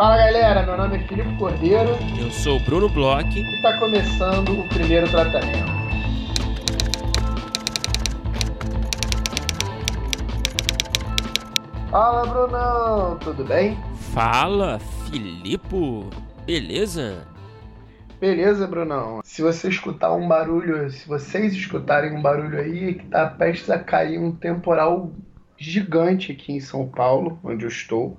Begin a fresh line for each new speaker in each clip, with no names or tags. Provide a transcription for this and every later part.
Fala galera, meu nome é Filipe Cordeiro.
Eu sou o Bruno Bloch.
E está começando o primeiro tratamento. Fala Brunão, tudo bem?
Fala Filipe, beleza?
Beleza, Brunão. Se você escutar um barulho, se vocês escutarem um barulho aí, que tá prestes a cair um temporal gigante aqui em São Paulo, onde eu estou.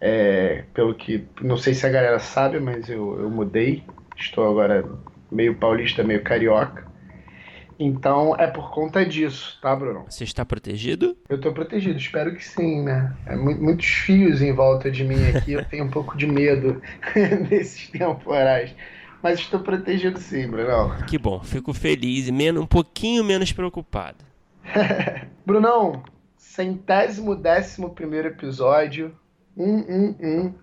É, pelo que não sei se a galera sabe, mas eu, eu mudei. Estou agora meio paulista, meio carioca. Então é por conta disso, tá, Bruno?
Você está protegido?
Eu estou protegido, espero que sim, né? É muitos fios em volta de mim aqui, eu tenho um pouco de medo desses temporais. Mas estou protegido sim, Brunão.
Que bom, fico feliz e menos, um pouquinho menos preocupado.
Brunão, centésimo décimo primeiro episódio, 111.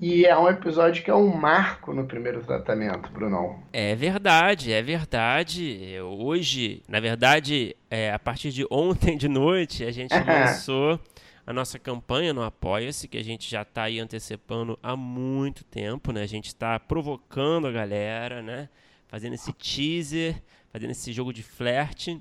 E é um episódio que é um marco no primeiro tratamento, Brunão.
É verdade, é verdade. Hoje, na verdade, é, a partir de ontem de noite, a gente lançou a nossa campanha no Apoia-se, que a gente já está aí antecipando há muito tempo, né? A gente está provocando a galera, né? Fazendo esse teaser, fazendo esse jogo de flerte.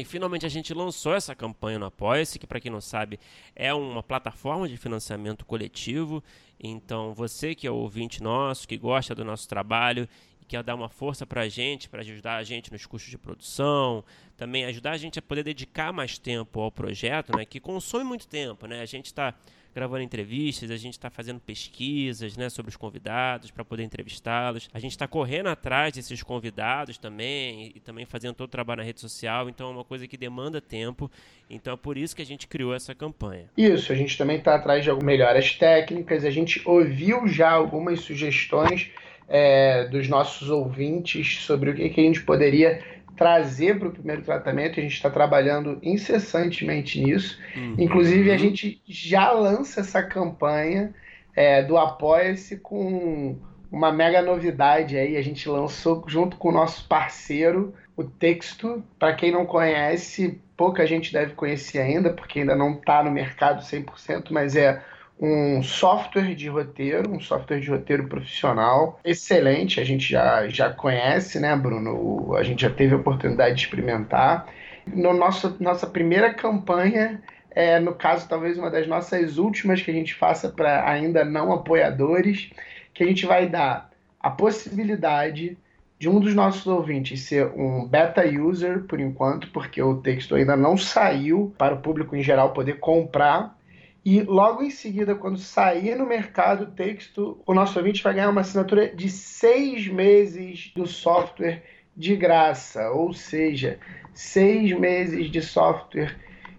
E finalmente a gente lançou essa campanha no Apoia-se, que para quem não sabe é uma plataforma de financiamento coletivo. Então você que é ouvinte nosso, que gosta do nosso trabalho e quer dar uma força para a gente, para ajudar a gente nos custos de produção, também ajudar a gente a poder dedicar mais tempo ao projeto, né, que consome muito tempo. Né? A gente está gravando entrevistas, a gente está fazendo pesquisas né, sobre os convidados para poder entrevistá-los. A gente está correndo atrás desses convidados também e também fazendo todo o trabalho na rede social. Então é uma coisa que demanda tempo. Então é por isso que a gente criou essa campanha.
Isso, a gente também está atrás de melhores técnicas. A gente ouviu já algumas sugestões é, dos nossos ouvintes sobre o que, que a gente poderia trazer para o primeiro tratamento. A gente está trabalhando incessantemente nisso. Uhum. Inclusive, a gente já lança essa campanha é, do Apoia-se com uma mega novidade aí. A gente lançou junto com o nosso parceiro, o Texto. Para quem não conhece, pouca gente deve conhecer ainda, porque ainda não está no mercado 100%, mas é um software de roteiro, um software de roteiro profissional excelente. A gente já, já conhece, né, Bruno? A gente já teve a oportunidade de experimentar. No nosso, nossa primeira campanha, é, no caso, talvez uma das nossas últimas que a gente faça para ainda não apoiadores, que a gente vai dar a possibilidade de um dos nossos ouvintes ser um beta user por enquanto, porque o texto ainda não saiu para o público em geral poder comprar e logo em seguida, quando sair no mercado o texto, o nosso ouvinte vai ganhar uma assinatura de seis meses do software de graça, ou seja, seis meses de software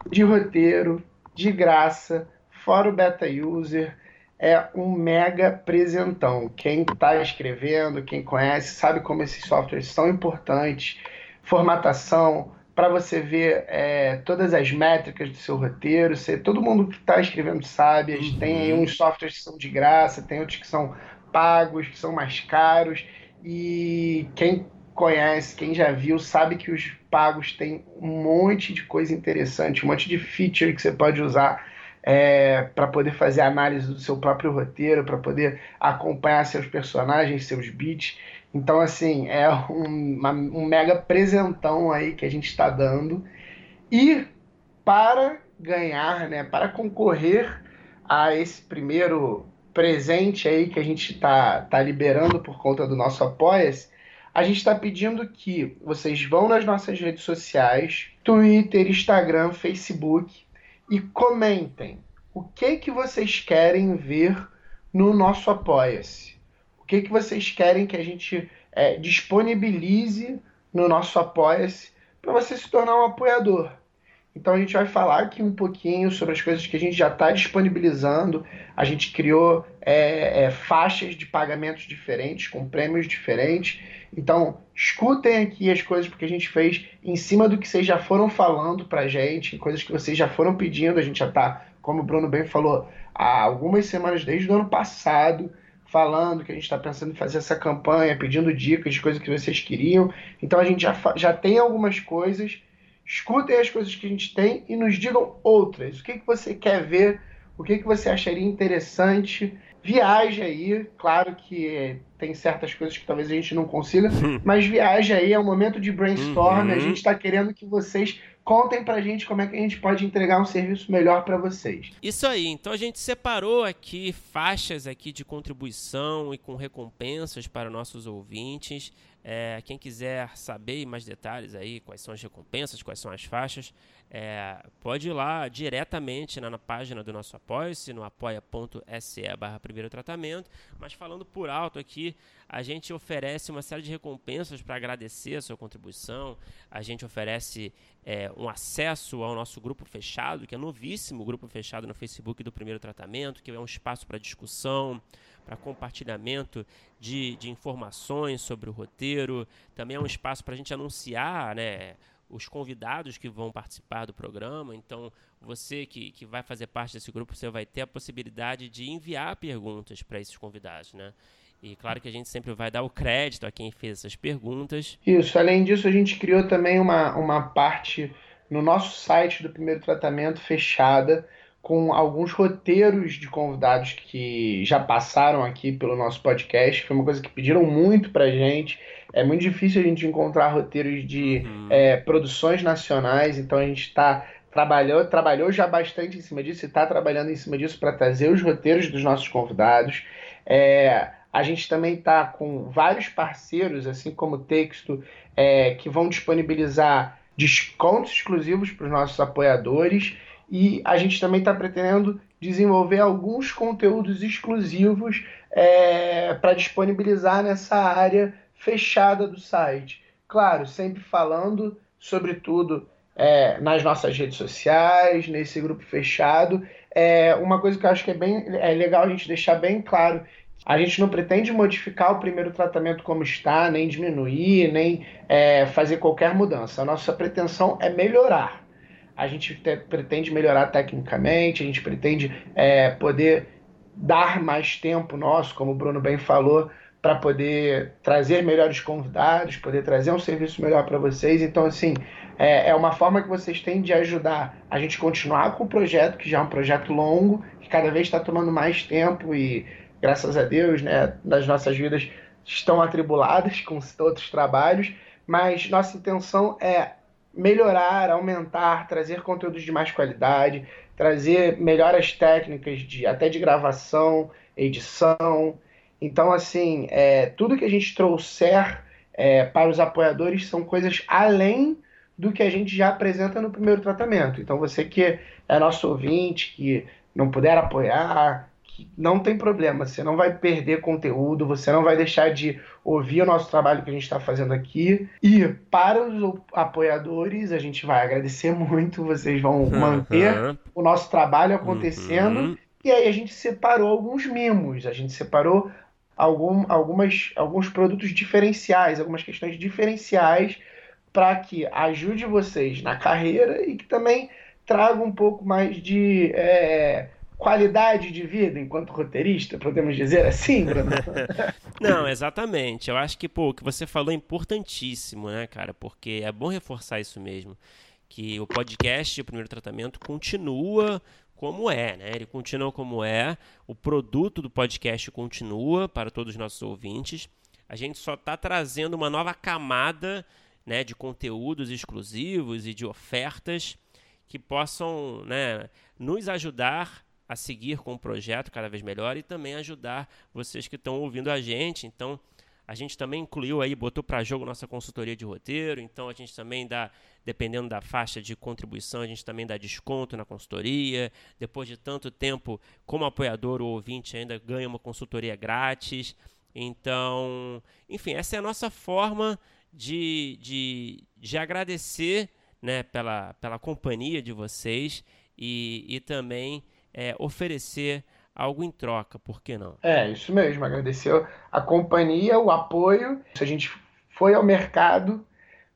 de roteiro de graça, fora o beta user. É um mega presentão. Quem está escrevendo, quem conhece, sabe como esses softwares são importantes. Formatação, para você ver é, todas as métricas do seu roteiro. Você, todo mundo que está escrevendo sabe. Uhum. Tem aí uns softwares que são de graça, tem outros que são pagos, que são mais caros. E quem conhece, quem já viu, sabe que os pagos têm um monte de coisa interessante, um monte de feature que você pode usar é, para poder fazer análise do seu próprio roteiro, para poder acompanhar seus personagens, seus beats. Então, assim, é um, uma, um mega presentão aí que a gente está dando. E para ganhar, né, para concorrer a esse primeiro presente aí que a gente está tá liberando por conta do nosso Apoia-se, a gente está pedindo que vocês vão nas nossas redes sociais, Twitter, Instagram, Facebook, e comentem o que, que vocês querem ver no nosso Apoia-se que, que vocês querem que a gente é, disponibilize no nosso Apoia-se para você se tornar um apoiador. Então a gente vai falar aqui um pouquinho sobre as coisas que a gente já está disponibilizando. A gente criou é, é, faixas de pagamentos diferentes, com prêmios diferentes. Então escutem aqui as coisas porque a gente fez em cima do que vocês já foram falando para a gente, coisas que vocês já foram pedindo. A gente já está, como o Bruno bem falou, há algumas semanas desde o ano passado falando que a gente está pensando em fazer essa campanha, pedindo dicas de coisas que vocês queriam. Então a gente já, já tem algumas coisas. Escutem as coisas que a gente tem e nos digam outras. O que, que você quer ver? O que, que você acharia interessante viaje aí, claro que tem certas coisas que talvez a gente não consiga, mas viaje aí, é um momento de brainstorm, uhum. a gente está querendo que vocês contem pra gente como é que a gente pode entregar um serviço melhor para vocês.
Isso aí, então a gente separou aqui faixas aqui de contribuição e com recompensas para nossos ouvintes. É, quem quiser saber mais detalhes aí, quais são as recompensas, quais são as faixas, é, pode ir lá diretamente na, na página do nosso apoia-se, no apoia.se barra primeiro tratamento. Mas falando por alto aqui, a gente oferece uma série de recompensas para agradecer a sua contribuição. A gente oferece é, um acesso ao nosso grupo fechado, que é novíssimo grupo fechado no Facebook do primeiro tratamento, que é um espaço para discussão, para compartilhamento de, de informações sobre o roteiro. Também é um espaço para a gente anunciar, né? os convidados que vão participar do programa. Então, você que, que vai fazer parte desse grupo, você vai ter a possibilidade de enviar perguntas para esses convidados, né? E claro que a gente sempre vai dar o crédito a quem fez essas perguntas.
Isso, além disso, a gente criou também uma, uma parte no nosso site do primeiro tratamento fechada com alguns roteiros de convidados que já passaram aqui pelo nosso podcast. Foi uma coisa que pediram muito pra gente. É muito difícil a gente encontrar roteiros de uhum. é, produções nacionais, então a gente está trabalhou, trabalhou já bastante em cima disso e está trabalhando em cima disso para trazer os roteiros dos nossos convidados. É, a gente também está com vários parceiros, assim como o Texto, é, que vão disponibilizar descontos exclusivos para os nossos apoiadores e a gente também está pretendendo desenvolver alguns conteúdos exclusivos é, para disponibilizar nessa área fechada do site. Claro, sempre falando, sobretudo, é, nas nossas redes sociais, nesse grupo fechado. É, uma coisa que eu acho que é bem é legal a gente deixar bem claro a gente não pretende modificar o primeiro tratamento como está, nem diminuir, nem é, fazer qualquer mudança. A nossa pretensão é melhorar a gente te, pretende melhorar tecnicamente, a gente pretende é, poder dar mais tempo nosso, como o Bruno bem falou, para poder trazer melhores convidados, poder trazer um serviço melhor para vocês. Então, assim, é, é, uma forma que vocês têm de ajudar a gente continuar com o projeto, que já é um projeto longo, que cada vez está tomando mais tempo e, graças a Deus, né, nas nossas vidas estão atribuladas com outros trabalhos, mas nossa intenção é melhorar, aumentar, trazer conteúdos de mais qualidade, trazer melhoras técnicas de até de gravação, edição. Então, assim, é, tudo que a gente trouxer é, para os apoiadores são coisas além do que a gente já apresenta no primeiro tratamento. Então, você que é nosso ouvinte, que não puder apoiar, não tem problema, você não vai perder conteúdo, você não vai deixar de ouvir o nosso trabalho que a gente está fazendo aqui. E para os apoiadores, a gente vai agradecer muito, vocês vão uhum. manter o nosso trabalho acontecendo. Uhum. E aí a gente separou alguns mimos, a gente separou algum, algumas, alguns produtos diferenciais, algumas questões diferenciais para que ajude vocês na carreira e que também traga um pouco mais de. É, qualidade de vida enquanto roteirista, podemos dizer assim, Bruno?
Não, exatamente. Eu acho que pô, o que você falou é importantíssimo, né, cara? Porque é bom reforçar isso mesmo. Que o podcast, o primeiro tratamento, continua como é, né? Ele continua como é. O produto do podcast continua para todos os nossos ouvintes. A gente só está trazendo uma nova camada né, de conteúdos exclusivos e de ofertas que possam né, nos ajudar a seguir com o projeto cada vez melhor e também ajudar vocês que estão ouvindo a gente. Então, a gente também incluiu aí, botou para jogo nossa consultoria de roteiro, então a gente também dá, dependendo da faixa de contribuição, a gente também dá desconto na consultoria. Depois de tanto tempo, como apoiador, o ouvinte ainda ganha uma consultoria grátis. Então, enfim, essa é a nossa forma de, de, de agradecer né, pela, pela companhia de vocês e, e também é, oferecer algo em troca, por que não?
É, isso mesmo, agradecer a companhia, o apoio. A gente foi ao mercado,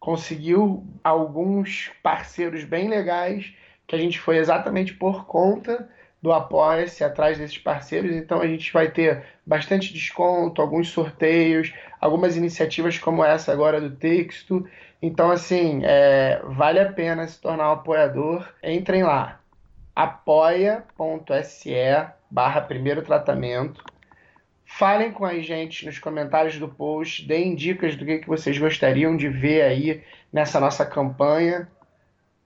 conseguiu alguns parceiros bem legais, que a gente foi exatamente por conta do Apoia-se atrás desses parceiros, então a gente vai ter bastante desconto, alguns sorteios, algumas iniciativas como essa agora do texto. Então, assim, é, vale a pena se tornar um apoiador. Entrem lá, apoia.se barra primeiro tratamento. Falem com a gente nos comentários do post, deem dicas do que, que vocês gostariam de ver aí nessa nossa campanha.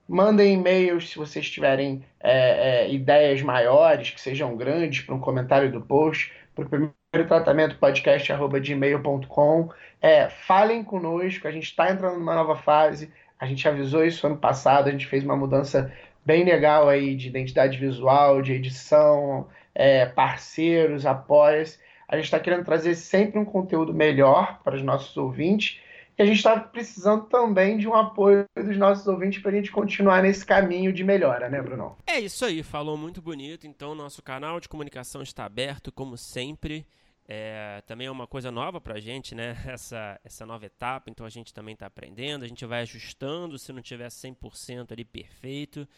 Mandem e-mails se vocês tiverem é, é, ideias maiores, que sejam grandes, para um comentário do post, para o primeiro tratamento podcast.gmail.com. É, falem conosco, a gente está entrando numa nova fase. A gente avisou isso ano passado, a gente fez uma mudança bem legal aí de identidade visual, de edição, é, parceiros, apoias. A gente está querendo trazer sempre um conteúdo melhor para os nossos ouvintes. E a gente está precisando também de um apoio dos nossos ouvintes para a gente continuar nesse caminho de melhora, né, Bruno?
É isso aí, falou muito bonito. Então, nosso canal de comunicação está aberto, como sempre. É, também é uma coisa nova para a gente, né? Essa, essa nova etapa. Então, a gente também está aprendendo. A gente vai ajustando. Se não tiver 100% ali perfeito,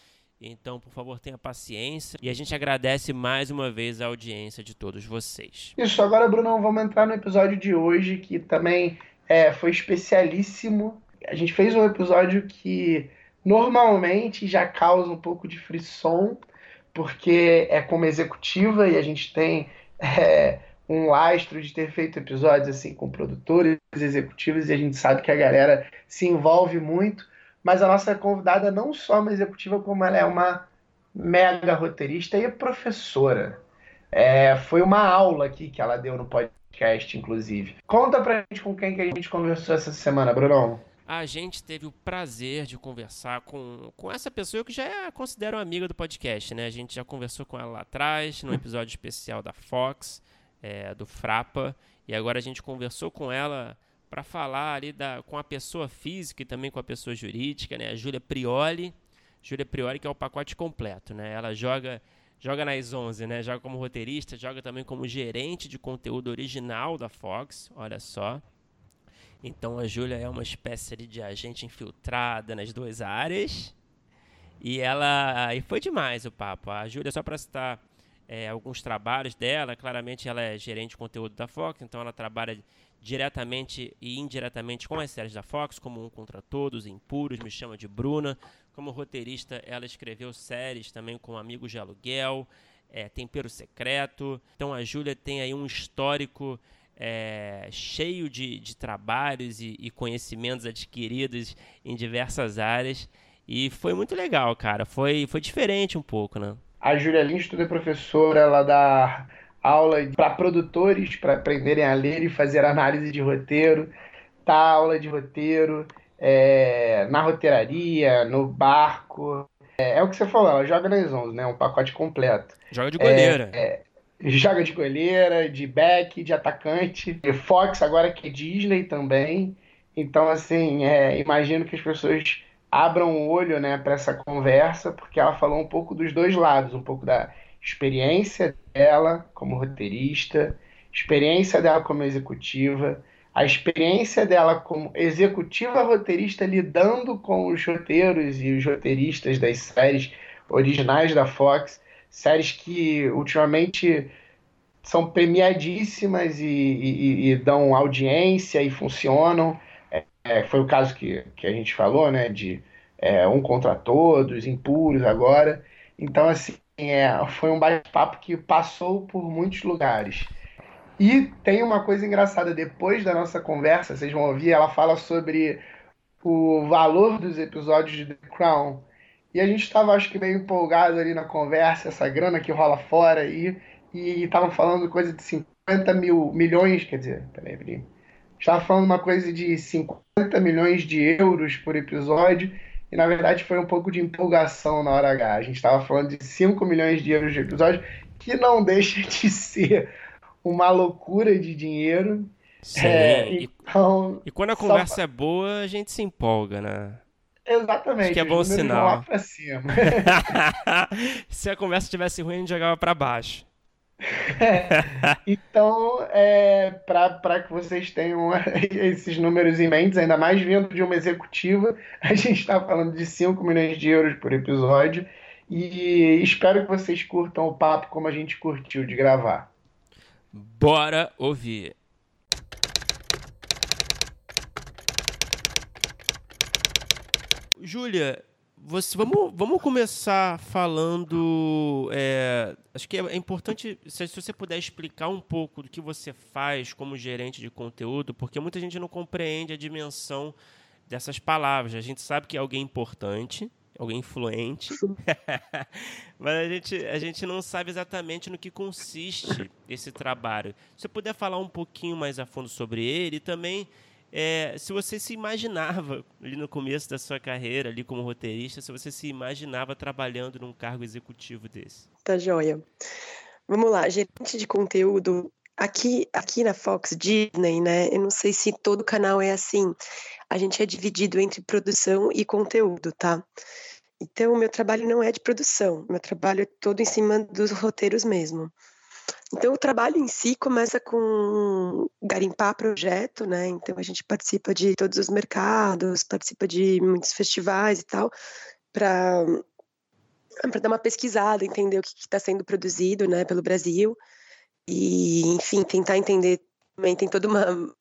então, por favor, tenha paciência. E a gente agradece mais uma vez a audiência de todos vocês.
Isso, agora, Bruno, vamos entrar no episódio de hoje, que também é, foi especialíssimo. A gente fez um episódio que normalmente já causa um pouco de frisson, porque é como executiva e a gente tem é, um lastro de ter feito episódios assim com produtores executivos e a gente sabe que a galera se envolve muito mas a nossa convidada não só é uma executiva, como ela é uma mega roteirista e professora. É, foi uma aula aqui que ela deu no podcast, inclusive. Conta pra gente com quem que a gente conversou essa semana, Brunão.
A gente teve o prazer de conversar com, com essa pessoa que já é, considero amiga do podcast, né? A gente já conversou com ela lá atrás, no episódio especial da Fox, é, do Frapa, e agora a gente conversou com ela para falar ali da, com a pessoa física e também com a pessoa jurídica, né? A Júlia Prioli, Júlia Prioli que é o pacote completo, né? Ela joga joga nas 11, né? Joga como roteirista, joga também como gerente de conteúdo original da Fox, olha só. Então a Júlia é uma espécie de agente infiltrada nas duas áreas. E ela. E foi demais o papo. A Júlia, só para citar é, alguns trabalhos dela, claramente ela é gerente de conteúdo da Fox, então ela trabalha diretamente e indiretamente com as séries da Fox, como Um Contra Todos, Impuros, Me Chama de Bruna. Como roteirista, ela escreveu séries também com Amigos de Aluguel, é, Tempero Secreto. Então a Júlia tem aí um histórico é, cheio de, de trabalhos e, e, conhecimentos adquiridos em diversas áreas. E foi muito legal, cara. Foi, foi diferente um pouco, né?
A Júlia Lins, é professora, ela dá aula para produtores para aprenderem a ler e fazer análise de roteiro, tá aula de roteiro é, na roteiraria, no barco. É, é, o que você falou, ela joga nas 11, né? Um pacote completo.
Joga de goleira. É,
é, joga de goleira, de back, de atacante. E Fox agora que é Disney também. Então, assim, é, imagino que as pessoas abram o olho né, para essa conversa, porque ela falou um pouco dos dois lados, um pouco da experiência dela como roteirista, experiência dela como executiva, a experiência dela como executiva roteirista lidando com os roteiros e os roteiristas das séries originais da Fox, séries que ultimamente são premiadíssimas e, e, e dão audiência e funcionam. É, é, foi o caso que, que a gente falou, né? De é, Um Contra Todos, Impuros agora. Então, assim, é, foi um bate-papo que passou por muitos lugares. E tem uma coisa engraçada, depois da nossa conversa, vocês vão ouvir, ela fala sobre o valor dos episódios de The Crown. E a gente estava, acho que, meio empolgado ali na conversa, essa grana que rola fora aí, e estavam falando coisa de 50 mil milhões, quer dizer, peraí, peraí. Estava falando uma coisa de 50 milhões de euros por episódio, e na verdade foi um pouco de empolgação na hora H. A gente estava falando de 5 milhões de euros de episódio, que não deixa de ser uma loucura de dinheiro.
Sim, é, então, e, quando a conversa só... é boa, a gente se empolga, né?
Exatamente. Acho
que é bom sinal. Lá
pra cima.
Se a conversa tivesse ruim, a gente jogava para baixo.
então, é, para que vocês tenham esses números em mente, ainda mais vindo de uma executiva, a gente está falando de 5 milhões de euros por episódio. E espero que vocês curtam o papo como a gente curtiu de gravar.
Bora ouvir. Júlia, você, vamos, vamos começar falando. É, acho que é, importante se, se, você puder explicar um pouco do que você faz como gerente de conteúdo, porque muita gente não compreende a dimensão dessas palavras. A gente sabe que é alguém importante, alguém influente, mas a gente, a gente não sabe exatamente no que consiste esse trabalho. Se você puder falar um pouquinho mais a fundo sobre ele e também é, se você se imaginava ali no começo da sua carreira, ali como roteirista, se você se imaginava trabalhando num cargo executivo desse.
Tá joia. Vamos lá, gerente de conteúdo. Aqui, aqui na Fox Disney, né? Eu não sei se todo canal é assim. A gente é dividido entre produção e conteúdo, tá? Então, o meu trabalho não é de produção, meu trabalho é todo em cima dos roteiros mesmo. Então, o trabalho em si começa com garimpar projeto, né? Então, a gente participa de todos os mercados, participa de muitos festivais e tal, para dar uma pesquisada, entender o que está sendo produzido, né, pelo Brasil e, enfim, tentar entender também tem toda uma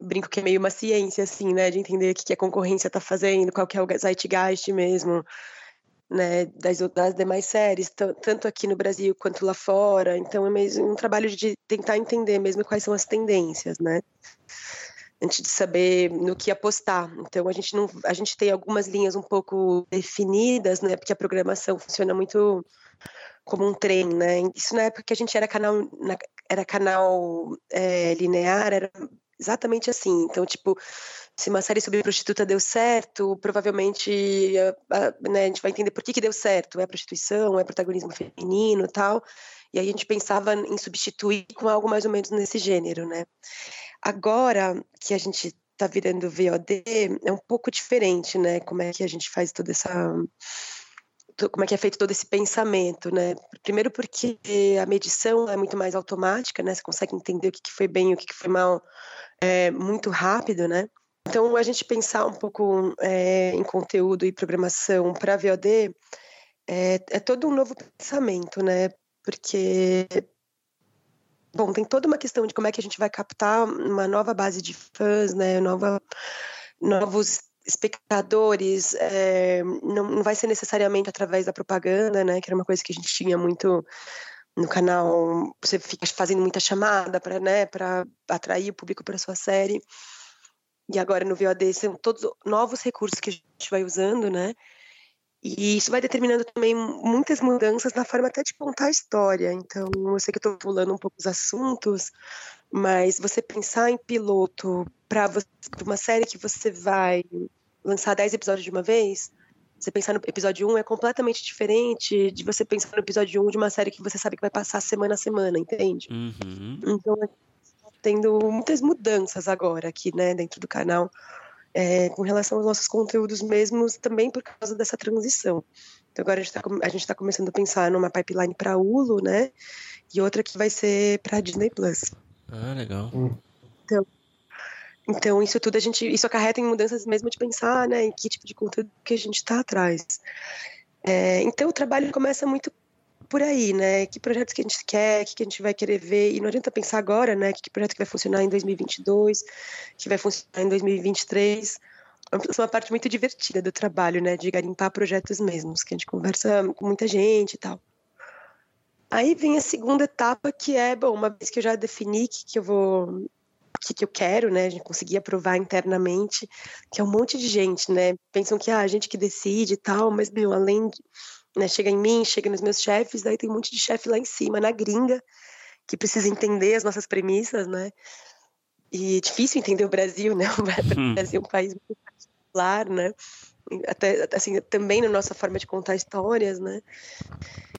brinco que é meio uma ciência assim, né, de entender o que a concorrência está fazendo, qual que é o zeitgeist mesmo, né, das, das demais séries, tanto aqui no Brasil quanto lá fora. Então é mesmo um trabalho de tentar entender mesmo quais são as tendências, né? Antes de saber no que apostar. Então a gente não, a gente tem algumas linhas um pouco definidas, né? Porque a programação funciona muito como um trem, né? Isso na época que a gente era canal, era canal é, linear, era exatamente assim. Então, tipo, se uma série sobre prostituta deu certo, provavelmente a, a, né, a gente vai entender por que, que deu certo. É prostituição, é protagonismo feminino tal. E aí a gente pensava em substituir com algo mais ou menos nesse gênero, né? Agora que a gente está virando VOD, é um pouco diferente, né? Como é que a gente faz toda essa como é que é feito todo esse pensamento, né? Primeiro porque a medição é muito mais automática, né? Você consegue entender o que, foi bem e o que, foi mal é, muito rápido, né? Então, a gente pensar um pouco é, em conteúdo e programação para VOD é, é todo um novo pensamento, né? Porque bom, tem toda uma questão de como é que a gente vai captar uma nova base de fãs, né? Nova, novos espectadores. É, não, não vai ser necessariamente através da propaganda, né? Que era uma coisa que a gente tinha muito no canal. Você fica fazendo muita chamada para, né? Atrair o público para sua série. E agora no VOD são todos novos recursos que a gente vai usando, né? E isso vai determinando também muitas mudanças na forma até de contar a história. Então, eu sei que eu estou pulando um pouco os assuntos, mas você pensar em piloto para uma série que você vai lançar 10 episódios de uma vez, você pensar no episódio 1 é completamente diferente de você pensar no episódio 1 de uma série que você sabe que vai passar semana a semana, entende? Uhum. Então, tendo muitas mudanças agora aqui, né, dentro do canal, é, com relação aos nossos conteúdos mesmos, também por causa dessa transição. Então agora a gente está tá começando a pensar numa pipeline para Hulu, né, e outra que vai ser para Disney Plus.
Ah, legal.
Então, então isso tudo a gente, isso acarreta em mudanças mesmo de pensar, né, em que tipo de conteúdo que a gente está atrás. É, então o trabalho começa muito por aí, né? Que projetos que a gente quer, que, que a gente vai querer ver. E não adianta pensar agora, né? Que, projeto que vai funcionar em 2022, que vai funcionar em 2023. É uma parte muito divertida do trabalho, né? De garimpar projetos mesmos, que a gente conversa com muita gente e tal. Aí vem a segunda etapa, que é, bom, uma vez que eu já defini que, que eu vou o que, que, eu quero, né? A gente conseguir aprovar internamente, que é um monte de gente, né? Pensam que ah, a gente que decide e tal, mas, meu, além de, né, chega em mim, chega nos meus chefes, daí tem um monte de chefe lá em cima, na gringa, que precisa entender as nossas premissas, né? E é difícil entender o Brasil, né? O hum. Brasil é um país muito particular, né? Até, assim, também na nossa forma de contar histórias, né?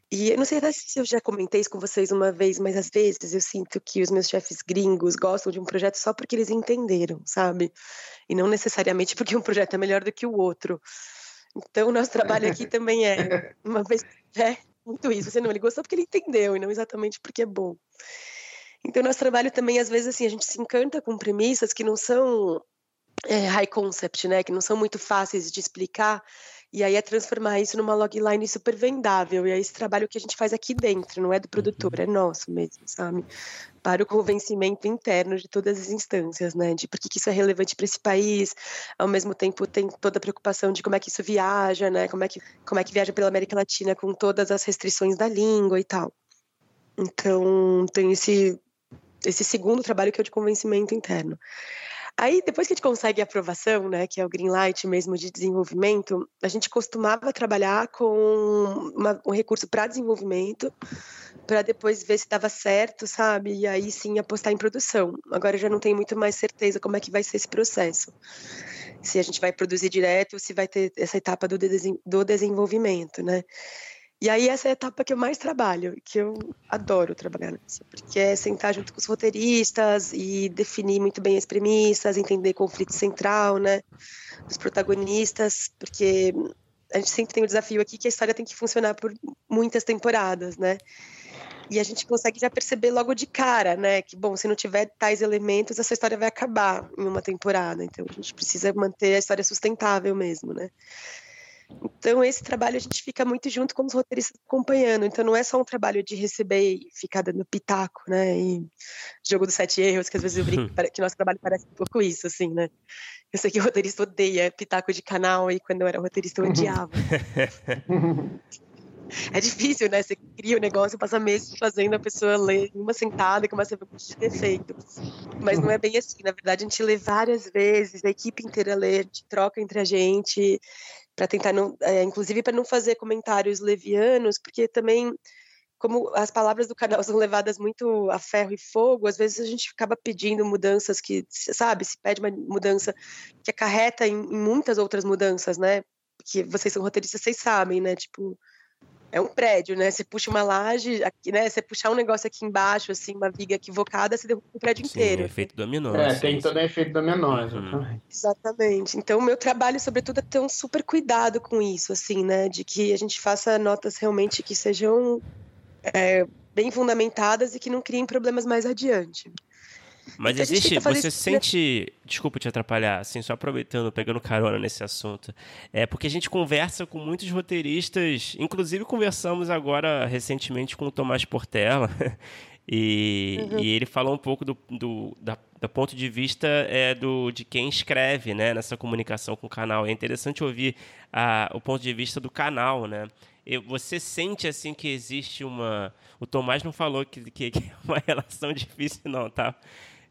E eu não sei até se eu já comentei isso com vocês uma vez, mas às vezes eu sinto que os meus chefes gringos gostam de um projeto só porque eles entenderam, sabe? E não necessariamente porque um projeto é melhor do que o outro. Então, o nosso trabalho aqui também é uma vez é muito isso. Você não, ele gostou porque ele entendeu e não exatamente porque é bom. Então, nosso trabalho também, às vezes, assim, a gente se encanta com premissas que não são é, high concept, né? Que não são muito fáceis de explicar. E aí é transformar isso numa logline super vendável. E é esse trabalho que a gente faz aqui dentro, não é do produtor, uhum. é nosso mesmo, sabe? para o convencimento interno de todas as instâncias, né? De por que isso é relevante para esse país, ao mesmo tempo tem toda a preocupação de como é que isso viaja, né? Como é que, como é que viaja pela América Latina com todas as restrições da língua e tal. Então, tem esse, esse segundo trabalho que é o de convencimento interno. Aí, depois que a gente consegue a aprovação, né, que é o green light mesmo de desenvolvimento, a gente costumava trabalhar com uma, um recurso para desenvolvimento, para depois ver se dava certo, sabe? E aí sim apostar em produção. Agora já não tenho muito mais certeza como é que vai ser esse processo. Se a gente vai produzir direto ou se vai ter essa etapa do, do desenvolvimento, né? E aí essa é a etapa que eu mais trabalho, que eu adoro trabalhar nessa, porque é sentar junto com os roteiristas e definir muito bem as premissas, entender conflito central, né, os protagonistas, porque a gente sempre tem o desafio aqui que a história tem que funcionar por muitas temporadas, né? E a gente consegue já perceber logo de cara, né, que bom, se não tiver tais elementos, essa história vai acabar em uma temporada. Então a gente precisa manter a história sustentável mesmo, né? Então, esse trabalho a gente fica muito junto com os roteiristas acompanhando. Então, não é só um trabalho de receber e ficar dando pitaco, né? E jogo dos sete erros, que às vezes eu brinco que nosso trabalho parece um pouco isso, assim, né? Eu sei que o roteirista odeia pitaco de canal e quando eu era roteirista eu odiava. é difícil, né? Você cria o um negócio, passa meses fazendo a pessoa ler em uma sentada e começa a ver um monte de defeito. Mas não é bem assim. Na verdade, a gente lê várias vezes, a equipe inteira lê, a gente troca entre a gente para tentar não, é, inclusive para não fazer comentários levianos, porque também como as palavras do canal são levadas muito a ferro e fogo, às vezes a gente acaba pedindo mudanças que, sabe, se pede uma mudança que acarreta em, em muitas outras mudanças, né? Que vocês são roteiristas, vocês sabem, né? Tipo, é um prédio, né? Você puxa uma laje, aqui, né? Você puxar um negócio aqui embaixo, assim, uma viga equivocada, você derruba o prédio
sim,
inteiro.
efeito dominó.
É, assim, tem todo o efeito dominó, uhum.
exatamente. Exatamente. Então, o meu trabalho, sobretudo, é ter um super cuidado com isso, assim, né? De que a gente faça notas realmente que sejam é, bem fundamentadas e que não criem problemas mais adiante.
Mas existe, você sente, desculpa te atrapalhar, assim, só aproveitando, pegando carona nesse assunto, é porque a gente conversa com muitos roteiristas, inclusive conversamos agora recentemente com o Tomás Portela, e, uhum. e ele falou um pouco do, do, da, do ponto de vista é, do, de quem escreve, né, nessa comunicação com o canal. É interessante ouvir a, o ponto de vista do canal, né? você sente assim que existe uma. O Tomás não falou que, que, que é uma relação difícil, não, tá?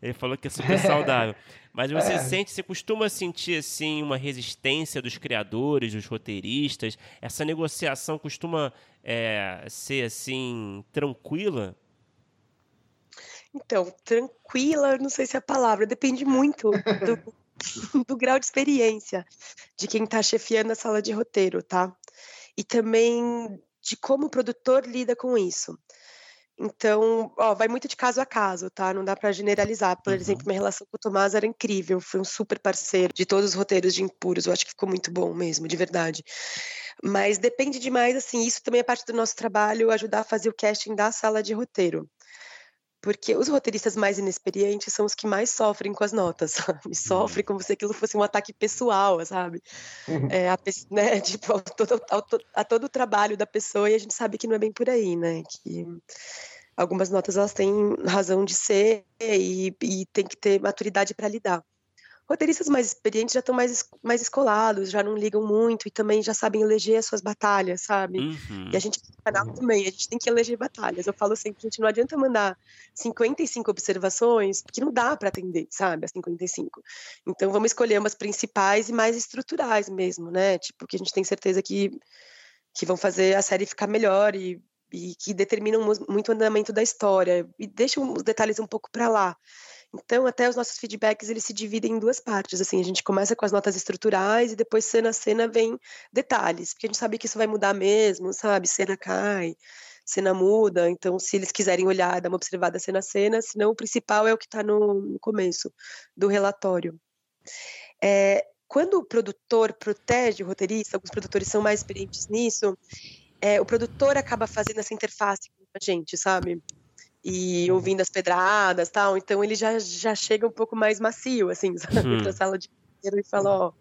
Ele falou que é super saudável. Mas você é. sente, você costuma sentir assim uma resistência dos criadores, dos roteiristas? Essa negociação costuma é, ser assim tranquila?
Então, tranquila, não sei se é a palavra, depende muito do, do grau de experiência de quem está chefiando a sala de roteiro, tá? E também de como o produtor lida com isso. Então, ó, vai muito de caso a caso, tá? Não dá para generalizar. Por uhum. exemplo, minha relação com o Tomás era incrível, foi um super parceiro de todos os roteiros de Impuros. Eu acho que ficou muito bom mesmo, de verdade. Mas depende demais, assim, isso também é parte do nosso trabalho, ajudar a fazer o casting da sala de roteiro porque os roteiristas mais inexperientes são os que mais sofrem com as notas, sabe? Sofrem como se aquilo fosse um ataque pessoal, sabe? Uhum. É, a, né? tipo, a todo, a todo o trabalho da pessoa e a gente sabe que não é bem por aí, né? Que algumas notas elas têm razão de ser e, e tem que ter maturidade para lidar roteiristas mais experientes já estão mais, mais escolados, já não ligam muito e também já sabem eleger as suas batalhas, sabe? Uhum. E a gente canal também, a gente tem que eleger batalhas. Eu falo sempre, gente, não adianta mandar 55 observações, porque não dá para atender, sabe, as 55. Então vamos escolher umas principais e mais estruturais mesmo, né? Tipo, que a gente tem certeza que, que vão fazer a série ficar melhor e, e que determinam muito o andamento da história e deixam os detalhes um pouco para lá. Então, até os nossos feedbacks, eles se dividem em duas partes, assim, a gente começa com as notas estruturais e depois cena a cena vem detalhes, porque a gente sabe que isso vai mudar mesmo, sabe? Cena cai, cena muda, então se eles quiserem olhar, dar uma observada cena a cena, senão o principal é o que está no, começo do relatório. É, quando o produtor protege o roteirista, alguns produtores são mais experientes nisso, é, o produtor acaba fazendo essa interface com a gente, sabe? E ouvindo as pedradas tal, então ele já, já chega um pouco mais macio, assim, sabe, hum. pra sala de e fala, ó,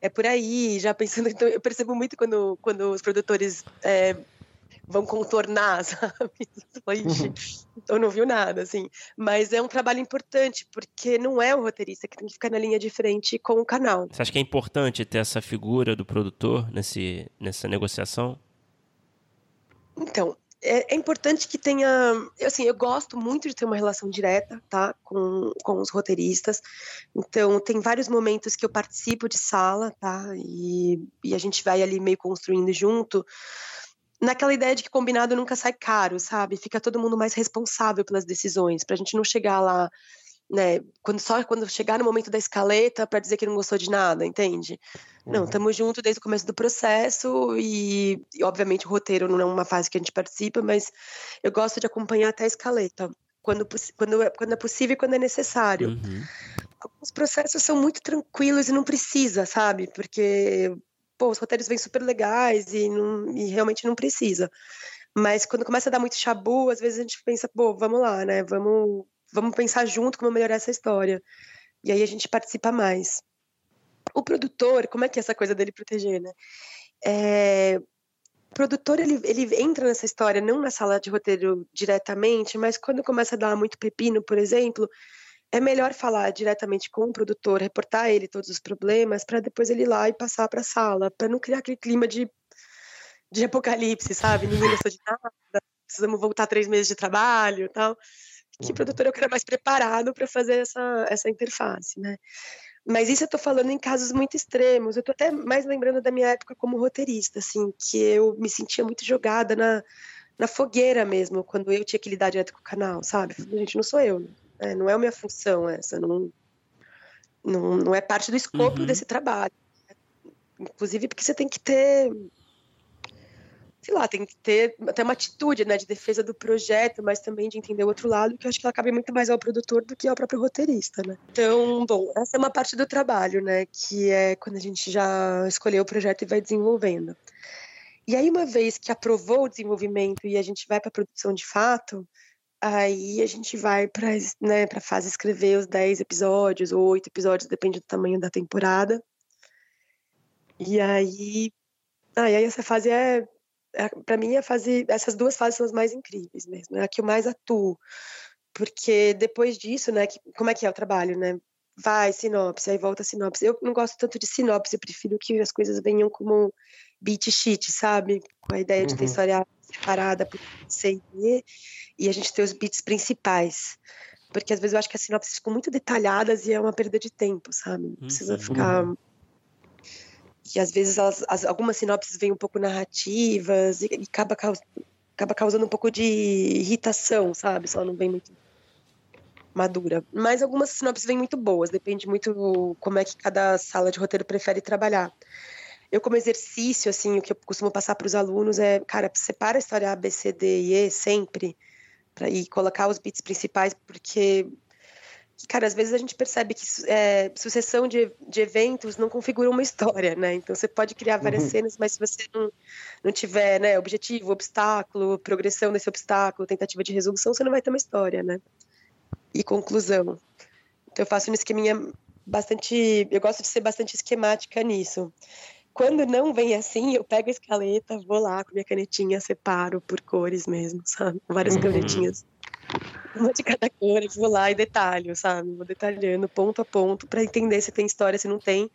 é por aí, já pensando, então eu percebo muito quando, quando os produtores é, vão contornar, sabe? então não viu nada, assim. Mas é um trabalho importante, porque não é o roteirista que tem que ficar na linha de frente com o canal.
Você acha que é importante ter essa figura do produtor nesse, nessa negociação?
Então, é, é, importante que tenha. Assim, eu gosto muito de ter uma relação direta, tá? Com, com os roteiristas. Então, tem vários momentos que eu participo de sala, tá? E, e a gente vai ali meio construindo junto. Naquela ideia de que combinado nunca sai caro, sabe? Fica todo mundo mais responsável pelas decisões, pra gente não chegar lá né, quando só quando chegar no momento da escaleta para dizer que não gostou de nada, entende? Uhum. Não, estamos juntos desde o começo do processo e, e, obviamente, o roteiro não é uma fase que a gente participa, mas eu gosto de acompanhar até a escaleta, quando, quando, é, quando é possível e quando é necessário. Uhum. Alguns processos são muito tranquilos e não precisa, sabe? Porque, pô, os roteiros vêm super legais e, não, e realmente não precisa. Mas quando começa a dar muito chabu, às vezes a gente pensa, pô, vamos lá, né? Vamos vamos pensar junto como melhorar essa história. E aí a gente participa mais. O produtor, como é que é essa coisa dele proteger, né? É, o produtor, ele, ele entra nessa história, não na sala de roteiro diretamente, mas quando começa a dar muito pepino, por exemplo, é melhor falar diretamente com o produtor, reportar ele todos os problemas, para depois ele ir lá e passar para a sala, para não criar aquele clima de, de apocalipse, sabe? Ninguém gostou de nada, precisamos voltar três meses de trabalho tal que produtor eu quero mais preparado para fazer essa, essa interface, né? Mas isso eu estou falando em casos muito extremos. Eu estou até mais lembrando da minha época como roteirista, assim, que eu me sentia muito jogada na, na fogueira mesmo, quando eu tinha que lidar direto com o canal, sabe? Gente, não sou eu, né? não é a minha função essa, não, não, não é parte do escopo uhum. desse trabalho. Inclusive porque você tem que ter sei lá, tem que ter até uma atitude, né, de defesa do projeto, mas também de entender o outro lado, que eu acho que ela cabe muito mais ao produtor do que ao próprio roteirista, né. Então, bom, essa é uma parte do trabalho, né, que é quando a gente já escolheu o projeto e vai desenvolvendo. E aí, uma vez que aprovou o desenvolvimento e a gente vai para a produção de fato, aí a gente vai para né, a fase escrever os 10 episódios ou 8 episódios, depende do tamanho da temporada. E aí, ah, aí essa fase é, para mim a fase, essas duas fases são as mais incríveis mesmo, é a que eu mais atuo, porque depois disso, né, que, como é que é o trabalho, né? Vai, sinopse, aí volta sinopse. Eu não gosto tanto de sinopse, eu prefiro que as coisas venham como beat sheet, sabe? Com a ideia de ter uhum. história separada por C e E, e a gente ter os beats principais. Porque às vezes eu acho que as sinopses ficam muito detalhadas e é uma perda de tempo, sabe? Precisa uhum. ficar que às vezes as, as, algumas sinopses vêm um pouco narrativas e, e acaba, acaba causando um pouco de irritação, sabe? Só não vem muito madura. Mas algumas sinopses vêm muito boas, depende muito como é que cada sala de roteiro prefere trabalhar. Eu, como exercício, assim, o que eu costumo passar para os alunos é, cara, separa a história A, B, C, D e E sempre, pra, e colocar os bits principais, porque cara, às vezes a gente percebe que é, sucessão de, de eventos não configura uma história, né? Então você pode criar várias uhum. cenas, mas se você não, não tiver né, objetivo, obstáculo, progressão desse obstáculo, tentativa de resolução, você não vai ter uma história, né? E conclusão. Então eu faço um esqueminha bastante. Eu gosto de ser bastante esquemática nisso. Quando não vem assim, eu pego a escaleta, vou lá com minha canetinha, separo por cores mesmo, sabe? Várias uhum. canetinhas uma de cada cor, vou lá e detalho, sabe? Vou detalhando ponto a ponto para entender se tem história, se não tem.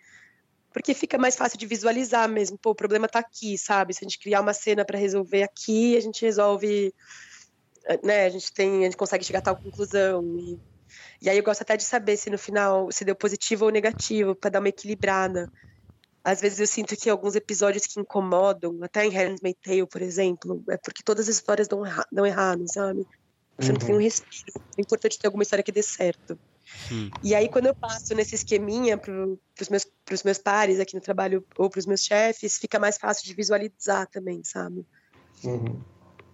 Porque fica mais fácil de visualizar mesmo. Pô, o problema tá aqui, sabe? Se a gente criar uma cena para resolver aqui, a gente resolve, né? A gente tem, a gente consegue chegar a tal conclusão. E, e aí eu gosto até de saber se no final se deu positivo ou negativo, para dar uma equilibrada. Às vezes eu sinto que alguns episódios que incomodam, até em Handmaid's Tale, por exemplo, é porque todas as histórias dão, dão errado, sabe? Você uhum. não tem um uhum. respiro. É importante ter alguma história que dê certo. Hum. E aí, quando eu passo nesse esqueminha para os meus, pros meus pares aqui no trabalho ou para os meus chefes, fica mais fácil de visualizar também, sabe? Uhum.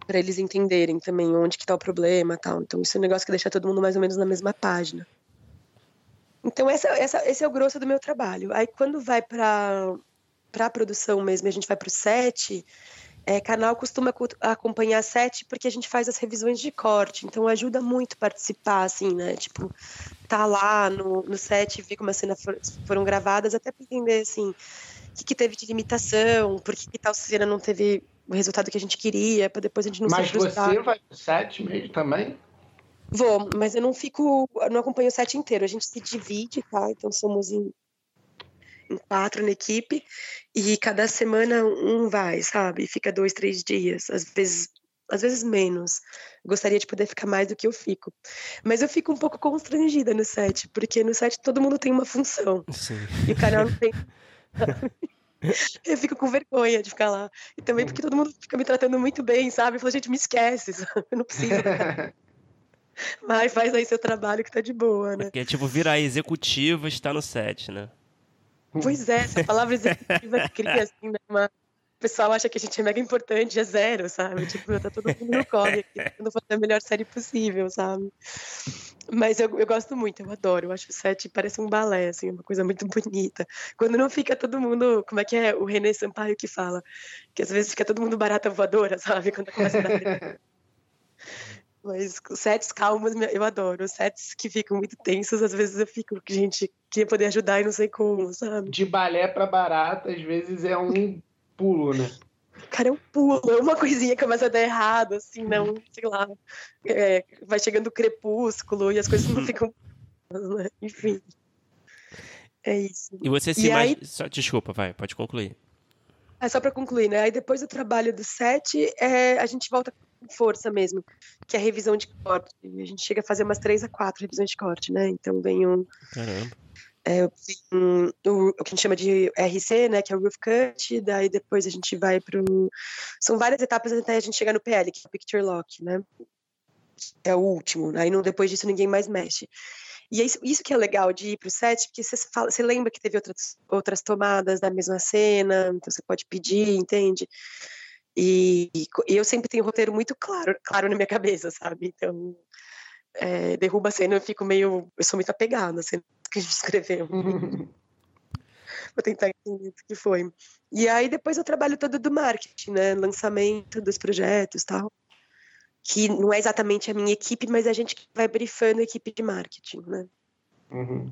Para eles entenderem também onde que tá o problema tal. Então, isso é um negócio que deixa todo mundo mais ou menos na mesma página. Então, essa, essa, esse é o grosso do meu trabalho. Aí, quando vai para a produção mesmo, a gente vai para o set, é, canal costuma acompanhar set porque a gente faz as revisões de corte, então ajuda muito participar, assim, né? Tipo, tá lá no, no set, ver como as cenas for, foram gravadas, até para entender, assim, o que, que, teve de limitação, por que, que tal cena não teve o resultado que a gente queria, para depois a gente não
mas
se frustrar.
Mas você vai pro set mesmo também?
Vou, mas eu não fico, eu não acompanho o set inteiro. A gente se divide, tá? Então somos em quatro na equipe e cada semana um vai, sabe? Fica dois, três dias, às vezes, às vezes menos. Gostaria de poder ficar mais do que eu fico, mas eu fico um pouco constrangida no set, porque no set todo mundo tem uma função
Sim.
e o canal não tem. Eu fico com vergonha de ficar lá. E também porque todo mundo fica me tratando muito bem, sabe? Eu falo, gente, me esquece, sabe? eu não preciso. Mas faz aí seu trabalho que tá de boa, né?
Porque é tipo virar executiva está no set, né?
Pois é, essa palavra executiva cria assim, né? Uma... O pessoal acha que a gente é mega importante, é zero, sabe? Tipo, tá todo mundo no corre aqui, tentando fazer a melhor série possível, sabe? Mas eu, eu gosto muito, eu adoro. Eu acho o set parece um balé, assim, uma coisa muito bonita. Quando não fica todo mundo. Como é que é o René Sampaio que fala? Que às vezes fica todo mundo barata voadora, sabe? Quando começa a dar. Mas sets calmos eu adoro. Sets que ficam muito tensos, às vezes eu fico, gente, queria poder ajudar e não sei como, sabe?
De balé pra barata, às vezes é um pulo, né?
Cara, é um pulo, é uma coisinha que começa a dar errado, assim, não, sei lá. É, vai chegando o crepúsculo e as coisas não ficam. Né? Enfim. É isso.
E você se imagina. Aí... Só, desculpa, vai, pode concluir.
É só para concluir, né? Aí depois do trabalho do set, é, a gente volta com força mesmo, que é a revisão de corte. A gente chega a fazer umas três a quatro revisões de corte, né? Então vem um.
Caramba.
É, um, o, o, que a gente chama de RC, né, que é o roof cut, daí depois a gente vai para São várias etapas até a gente chegar no PL, que é o Picture Lock, né? É o último, aí não, depois disso ninguém mais mexe. E é isso, isso que é legal de ir para o set, porque você, fala, você lembra que teve outras, outras tomadas da mesma cena, então você pode pedir, entende? E, e eu sempre tenho o roteiro muito claro, claro na minha cabeça, sabe? Então, é, derruba a cena, eu fico meio. Eu sou muito apegada à cena que a gente escreveu. Vou tentar entender o que foi. E aí depois eu trabalho todo do marketing, né? Lançamento dos projetos tal que não é exatamente a minha equipe, mas a gente vai brifando a equipe de marketing, né?
Uhum.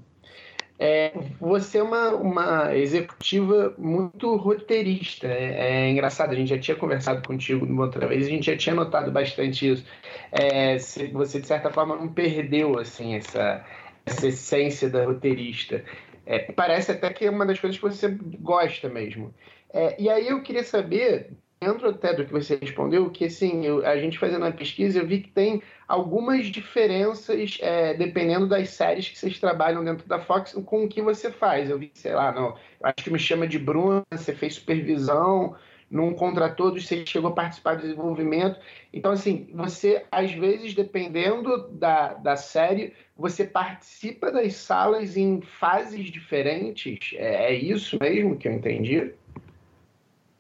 É, você é uma, uma executiva muito roteirista. É, é, engraçado, a gente já tinha conversado contigo uma outra vez, a gente já tinha notado bastante isso. É, você, de certa forma, não perdeu assim, essa, essa essência da roteirista. É, parece até que é uma das coisas que você gosta mesmo. É, e aí eu queria saber dentro até do que você respondeu, que assim, eu, a gente fazendo a pesquisa, eu vi que tem algumas diferenças é, dependendo das séries que vocês trabalham dentro da Fox com o que você faz. Eu vi, sei lá, não, acho que me chama de Bruna, você fez supervisão, num Contra Todos você chegou a participar do desenvolvimento. Então, assim, você, às vezes, dependendo da, da série, você participa das salas em fases diferentes. É, é isso mesmo que eu entendi?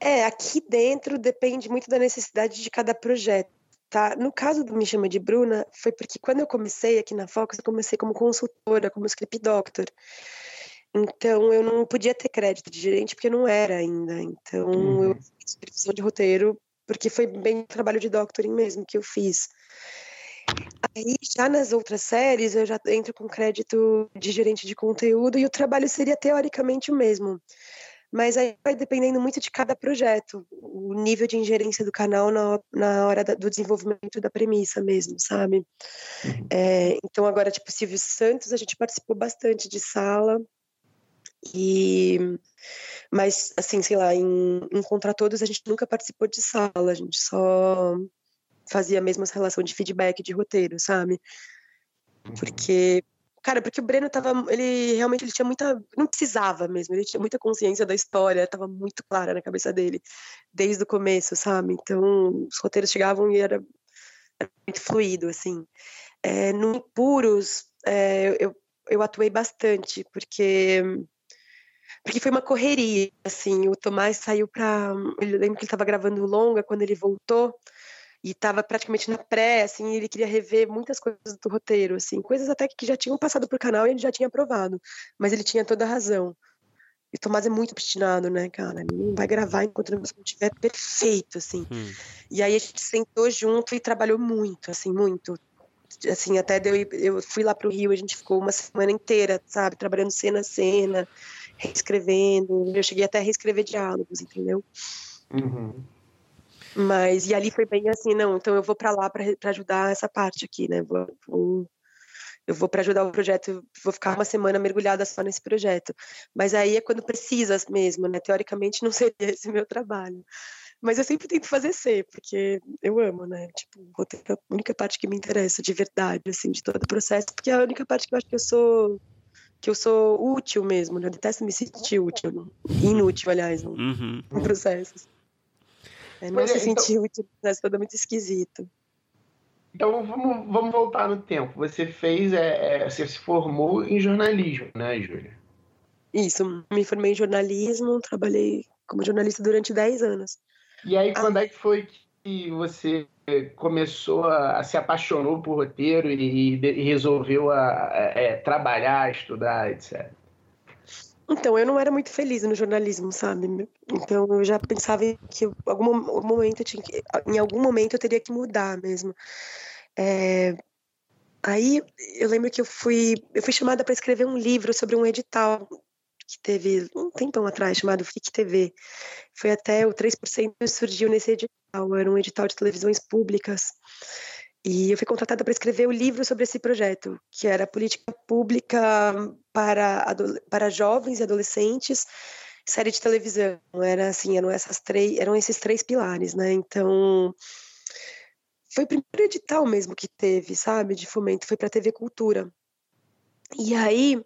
É, aqui dentro depende muito da necessidade de cada projeto. Tá? No caso do Me Chama de Bruna, foi porque quando eu comecei aqui na Fox, eu comecei como consultora, como script doctor. Então eu não podia ter crédito de gerente porque eu não era ainda. Então uhum. eu fiz supervisão de roteiro porque foi bem trabalho de doctoring mesmo que eu fiz. Aí já nas outras séries eu já entro com crédito de gerente de conteúdo e o trabalho seria teoricamente o mesmo. Mas aí vai dependendo muito de cada projeto, o nível de ingerência do canal na, na hora da, do desenvolvimento da premissa mesmo, sabe? Uhum. É, então agora, tipo, Silvio Santos, a gente participou bastante de sala, e mas assim, sei lá, em, em Contra Todos a gente nunca participou de sala, a gente só fazia a mesma relação de feedback de roteiro, sabe? Uhum. Porque Cara, porque o Breno tava. Ele realmente ele tinha muita. Não precisava mesmo, ele tinha muita consciência da história, tava muito clara na cabeça dele, desde o começo, sabe? Então, os roteiros chegavam e era, era muito fluido, assim. É, no Impuros, é, eu, eu atuei bastante, porque. Porque foi uma correria, assim. O Tomás saiu pra. Eu lembro que ele estava gravando longa quando ele voltou e estava praticamente na pré, assim, ele queria rever muitas coisas do roteiro, assim, coisas até que já tinham passado por canal e ele já tinha aprovado, mas ele tinha toda a razão. E o Tomás é muito obstinado, né, cara? Ele não vai gravar enquanto o negócio não estiver perfeito, assim. Hum. E aí a gente sentou junto e trabalhou muito, assim, muito. Assim, até deu, eu fui lá pro Rio, a gente ficou uma semana inteira, sabe, trabalhando cena a cena, reescrevendo. Eu cheguei até a reescrever diálogos, entendeu?
Uhum.
Mas, e ali foi bem assim, não, então eu vou para lá para ajudar essa parte aqui, né? Vou, vou, eu vou para ajudar o projeto, vou ficar uma semana mergulhada só nesse projeto. Mas aí é quando precisa mesmo, né? Teoricamente não seria esse meu trabalho. Mas eu sempre tento fazer ser, porque eu amo, né? Tipo, vou ter a única parte que me interessa de verdade, assim, de todo o processo, porque é a única parte que eu acho que eu sou que eu sou útil mesmo, né? Eu detesto me sentir útil, inútil, aliás, no, uhum. no processo. É, não se é, sentir então... no processo é muito esquisito.
Então vamos, vamos voltar no tempo. Você fez, é, é, você se formou em jornalismo, né, Júlia?
Isso, me formei em jornalismo, trabalhei como jornalista durante 10 anos.
E aí, quando ah. é que foi que você começou a, a se apaixonou por roteiro e, e resolveu a, a, é, trabalhar, estudar, etc?
Então, eu não era muito feliz no jornalismo, sabe? Então, eu já pensava que algum momento, que, em algum momento eu teria que mudar mesmo. É, aí, eu lembro que eu fui, eu fui chamada para escrever um livro sobre um edital que teve um tempão atrás, chamado FIC TV. Foi até o 3% surgiu nesse edital, era um edital de televisões públicas. E eu fui contratada para escrever o livro sobre esse projeto, que era política pública para, para jovens e adolescentes, série de televisão. Era assim, eram essas três, eram esses três pilares, né? Então, foi o primeiro edital mesmo que teve, sabe, de fomento, foi para a TV Cultura. E aí,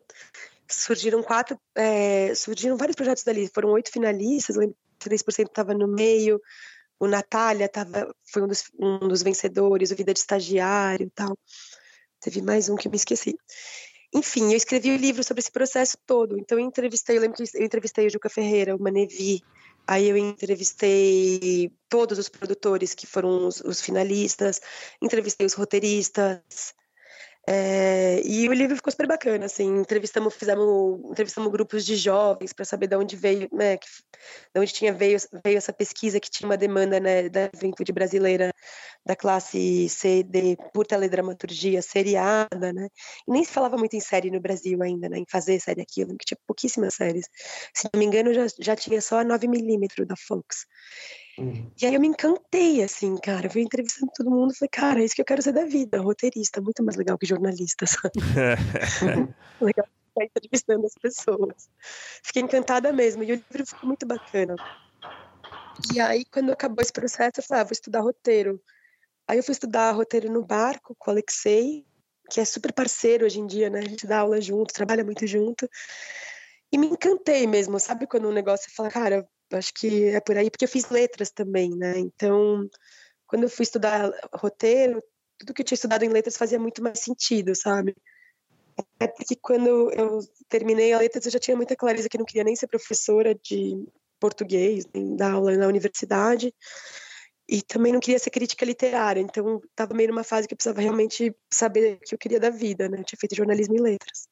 surgiram quatro, é, surgiram vários projetos dali, foram oito finalistas, lembro que 3% estava no meio, o Natália tava, foi um dos, um dos vencedores, o Vida de Estagiário e tal. Teve mais um que eu me esqueci. Enfim, eu escrevi o um livro sobre esse processo todo. Então, eu entrevistei, eu lembro que eu entrevistei o Juca Ferreira, o Manevi, aí eu entrevistei todos os produtores que foram os, os finalistas, entrevistei os roteiristas, é, e o livro ficou super bacana, assim, entrevistamos, fizemos, entrevistamos grupos de jovens para saber de onde veio, né, que, de onde tinha veio, veio essa pesquisa que tinha uma demanda, né, da juventude brasileira da classe C, D, por teledramaturgia seriada, né, e nem se falava muito em série no Brasil ainda, né, em fazer série aquilo, que tinha pouquíssimas séries, se não me engano já, já tinha só a 9mm da Fox, Uhum. E aí eu me encantei, assim, cara. Eu fui entrevistando todo mundo e falei, cara, é isso que eu quero ser da vida, roteirista, muito mais legal que jornalista, sabe? legal ficar entrevistando as pessoas. Fiquei encantada mesmo, e o livro ficou muito bacana. E aí, quando acabou esse processo, eu falei, ah, vou estudar roteiro. Aí eu fui estudar roteiro no barco com o Alexei, que é super parceiro hoje em dia, né? A gente dá aula junto, trabalha muito junto. E me encantei mesmo, sabe? Quando um negócio fala, cara, acho que é por aí, porque eu fiz letras também, né? Então, quando eu fui estudar roteiro, tudo que eu tinha estudado em letras fazia muito mais sentido, sabe? É porque quando eu terminei a letras, eu já tinha muita clareza que não queria nem ser professora de português, nem dar aula na universidade, e também não queria ser crítica literária, então estava meio numa fase que eu precisava realmente saber o que eu queria da vida, né? Eu tinha feito jornalismo e letras.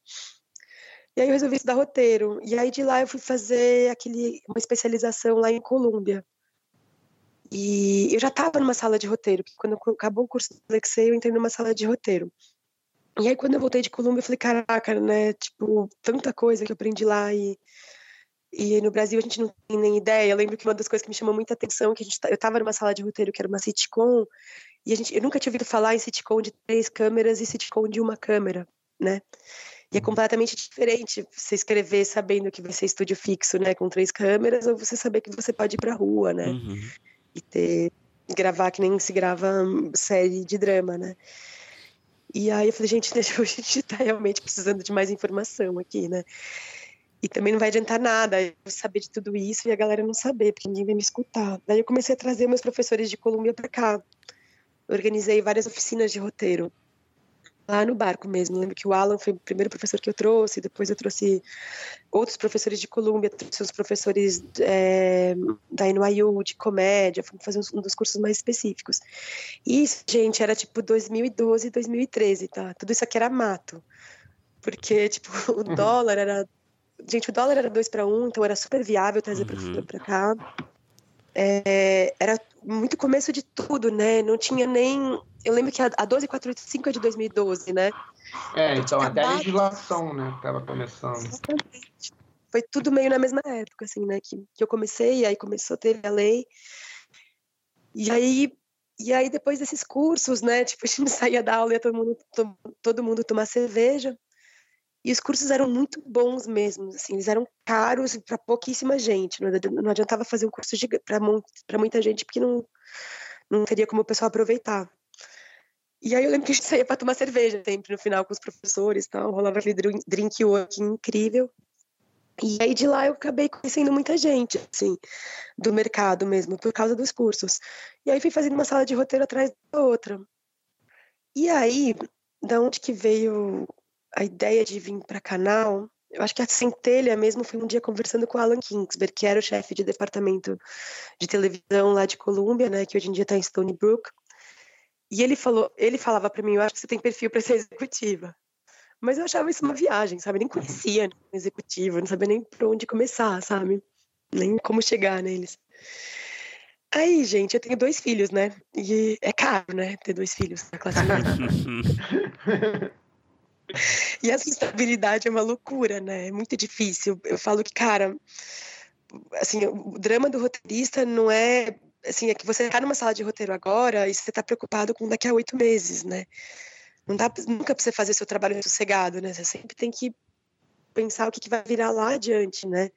E aí eu resolvi estudar roteiro. E aí de lá eu fui fazer aquele, uma especialização lá em Colômbia. E eu já estava numa sala de roteiro, porque quando acabou o curso do Alexei, eu entrei numa sala de roteiro. E aí quando eu voltei de Colômbia, eu falei, caraca, né, tipo, tanta coisa que eu aprendi lá e e no Brasil a gente não tem nem ideia. Eu lembro que uma das coisas que me chamou muita atenção que a gente, eu estava numa sala de roteiro que era uma sitcom, e a gente, eu nunca tinha ouvido falar em sitcom de três câmeras e sitcom de uma câmera, né? E é completamente diferente você escrever sabendo que vai ser estúdio fixo, né, com três câmeras, ou você saber que você pode ir pra rua, né? Uhum. E ter gravar que nem se grava série de drama, né? E aí eu falei, gente, a gente tá realmente precisando de mais informação aqui, né? E também não vai adiantar nada eu saber de tudo isso e a galera não saber, porque ninguém vai me escutar. Daí eu comecei a trazer meus professores de Colômbia para cá. Organizei várias oficinas de roteiro lá no barco mesmo. Lembro que o Alan foi o primeiro professor que eu trouxe, depois eu trouxe outros professores de Colômbia, trouxe os professores é, da NYU de comédia, fomos fazer um dos cursos mais específicos. Isso, gente, era tipo 2012, 2013, tá? Tudo isso aqui era mato. Porque, tipo, o uhum. dólar era. Gente, o dólar era 2 para 1, um, então era super viável trazer uhum. professor para cá. É, era muito começo de tudo, né? Não tinha nem eu lembro que a, a 12485 é de 2012, né?
É, então até a legislação, né, estava começando. Exatamente.
Foi tudo meio na mesma época, assim, né, que, que eu comecei, aí começou a ter a lei. E aí, e aí depois desses cursos, né, tipo, a gente saía da aula e todo mundo, todo mundo tomar cerveja. E os cursos eram muito bons mesmo, assim, eles eram caros para pouquíssima gente. Não, adiantava fazer um curso para muita gente, porque não, não teria como o pessoal aproveitar. E aí eu lembro que a gente saía para tomar cerveja sempre no final com os professores, tal, rolava aquele drink work incrível. E aí de lá eu acabei conhecendo muita gente, assim, do mercado mesmo, por causa dos cursos. E aí fui fazendo uma sala de roteiro atrás da outra. E aí, da onde que veio a ideia de vir para canal? Eu acho que a centelha mesmo foi um dia conversando com o Alan Kingsberg, que era o chefe de departamento de televisão lá de Colômbia, né, que hoje em dia está em Stony Brook. E ele falou, ele falava para mim, eu acho que você tem perfil para ser executiva. Mas eu achava isso uma viagem, sabe? Nem conhecia executiva, não sabia nem por onde começar, sabe? Nem como chegar neles. Aí, gente, eu tenho dois filhos, né? E é caro, né? Ter dois filhos na classe média. e essa estabilidade é uma loucura, né? É muito difícil. Eu falo que, cara, assim, o drama do roteirista não é assim, é que você tá numa sala de roteiro agora e você tá preocupado com daqui a oito meses, né? Não dá nunca para você fazer seu trabalho sossegado, né? Você sempre tem que pensar o que, que vai virar lá adiante, né?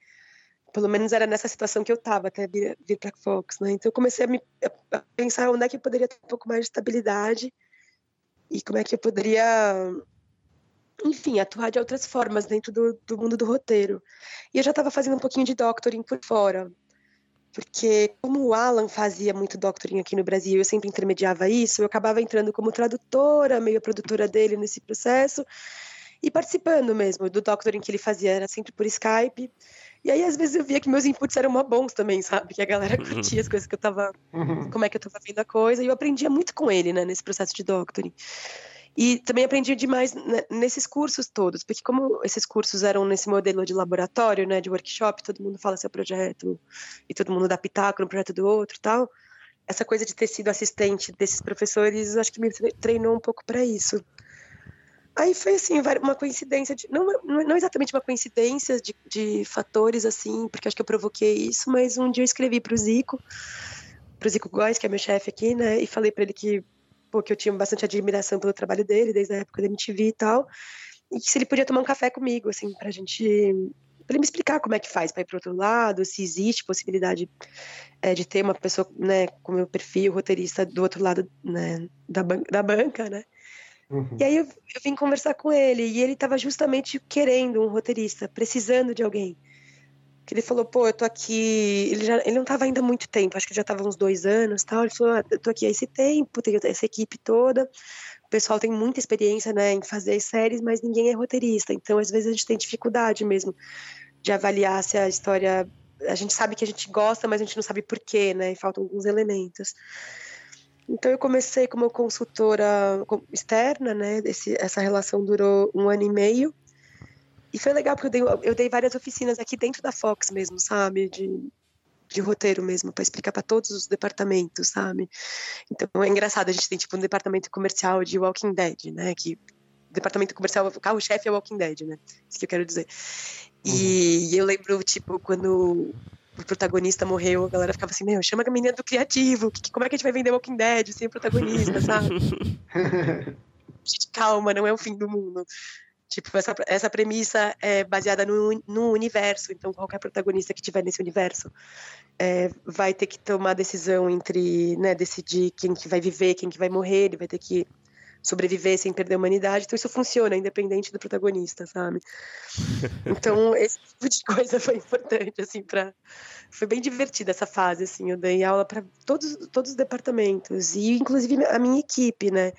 Pelo menos era nessa situação que eu estava até vir, vir para Fox, né? Então eu comecei a, me, a pensar onde é que eu poderia ter um pouco mais de estabilidade e como é que eu poderia, enfim, atuar de outras formas dentro do, do mundo do roteiro. E eu já estava fazendo um pouquinho de doctoring por fora, porque como o Alan fazia muito doctoring aqui no Brasil, eu sempre intermediava isso, eu acabava entrando como tradutora, meio produtora dele nesse processo, e participando mesmo do doctoring que ele fazia, era sempre por Skype. E aí, às vezes, eu via que meus inputs eram bons também, sabe? Que a galera curtia as coisas que eu tava. Uhum. como é que eu tava vendo a coisa, e eu aprendia muito com ele, né, nesse processo de doctoring. E também aprendi demais nesses cursos todos, porque como esses cursos eram nesse modelo de laboratório, né, de workshop, todo mundo fala seu projeto e todo mundo dá pitaco no projeto do outro, tal. Essa coisa de ter sido assistente desses professores, acho que me treinou um pouco para isso. Aí foi assim, uma coincidência, de, não, não exatamente uma coincidência de, de fatores assim, porque acho que eu provoquei isso, mas um dia eu escrevi para o Zico, para o Zico Góes, que é meu chefe aqui, né, e falei para ele que porque eu tinha bastante admiração pelo trabalho dele, desde a época da MTV e tal, e se ele podia tomar um café comigo, assim, pra gente para ele me explicar como é que faz para ir para outro lado, se existe possibilidade é, de ter uma pessoa, né, com meu perfil, roteirista do outro lado, né, da, ban da banca, né? Uhum. E aí eu, eu, vim conversar com ele e ele estava justamente querendo um roteirista, precisando de alguém que ele falou, pô, eu tô aqui. Ele, já, ele não tava ainda há muito tempo, acho que já tava uns dois anos tal. Ele falou, ah, eu tô aqui há esse tempo, tenho essa equipe toda. O pessoal tem muita experiência né, em fazer séries, mas ninguém é roteirista. Então, às vezes, a gente tem dificuldade mesmo de avaliar se a história. A gente sabe que a gente gosta, mas a gente não sabe porquê, né? E faltam alguns elementos. Então eu comecei como consultora externa, né? Esse, essa relação durou um ano e meio. E foi legal porque eu dei, eu dei várias oficinas aqui dentro da Fox mesmo, sabe? De, de roteiro mesmo, para explicar para todos os departamentos, sabe? Então é engraçado, a gente tem tipo um departamento comercial de Walking Dead, né? Que o departamento comercial, o carro-chefe é Walking Dead, né? Isso que eu quero dizer. E, uhum. eu lembro, tipo, quando o protagonista morreu, a galera ficava assim, meu, chama a menina do criativo, que, como é que a gente vai vender Walking Dead sem o protagonista, sabe? gente, calma, não é o fim do mundo. Tipo, essa, essa premissa é baseada no, no universo, então qualquer protagonista que tiver nesse universo é, vai ter que tomar decisão entre, né, decidir quem que vai viver, quem que vai morrer, ele vai ter que sobreviver sem perder a humanidade, então isso funciona, independente do protagonista, sabe? Então, esse tipo de coisa foi importante, assim, para Foi bem divertida essa fase, assim, eu dei aula para todos, todos os departamentos, e inclusive a minha equipe, né?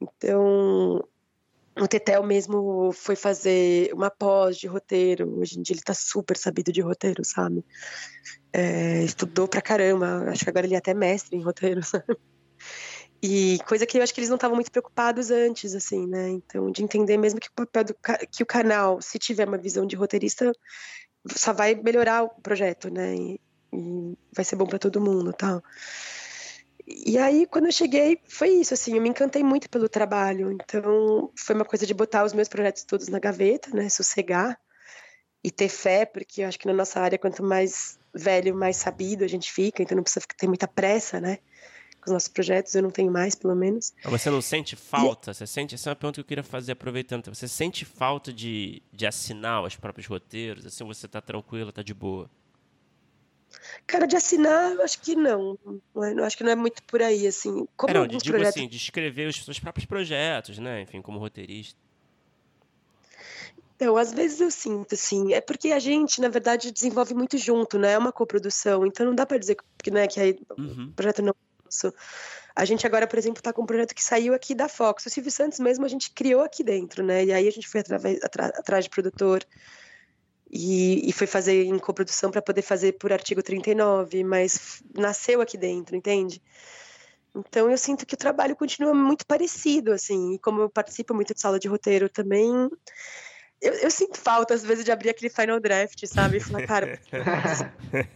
Então, o Tetel mesmo foi fazer uma pós de roteiro. Hoje em dia ele tá super sabido de roteiro, sabe? É, estudou pra caramba. Acho que agora ele é até mestre em roteiro, sabe? E coisa que eu acho que eles não estavam muito preocupados antes, assim, né? Então, de entender mesmo que o papel do que o canal, se tiver uma visão de roteirista, só vai melhorar o projeto, né? E, e vai ser bom para todo mundo, tal. E aí, quando eu cheguei, foi isso, assim, eu me encantei muito pelo trabalho. Então, foi uma coisa de botar os meus projetos todos na gaveta, né, sossegar e ter fé, porque eu acho que na nossa área, quanto mais velho, mais sabido a gente fica, então não precisa ter muita pressa, né? os nossos projetos, eu não tenho mais, pelo menos.
Você não sente falta? E... Você sente, essa é uma pergunta que eu queria fazer aproveitando. Você sente falta de, de assinar os próprios roteiros? Assim, você tá tranquila, tá de boa?
Cara, de assinar, eu acho que não. Eu acho que não é muito por aí, assim.
Como é, não, digo projetos... assim, de escrever os seus próprios projetos, né? Enfim, como roteirista.
Então, às vezes eu sinto, assim, é porque a gente, na verdade, desenvolve muito junto, né? É uma coprodução, então não dá para dizer que, né, que aí, uhum. o projeto não é nosso. A gente agora, por exemplo, está com um projeto que saiu aqui da Fox. O Silvio Santos mesmo a gente criou aqui dentro, né? E aí a gente foi através, atrás de produtor e, e foi fazer em coprodução para poder fazer por artigo 39, mas nasceu aqui dentro, entende? Então eu sinto que o trabalho continua muito parecido, assim, e como eu participo muito de sala de roteiro também, eu, eu, sinto falta, às vezes, de abrir aquele final draft, sabe? E falar, cara,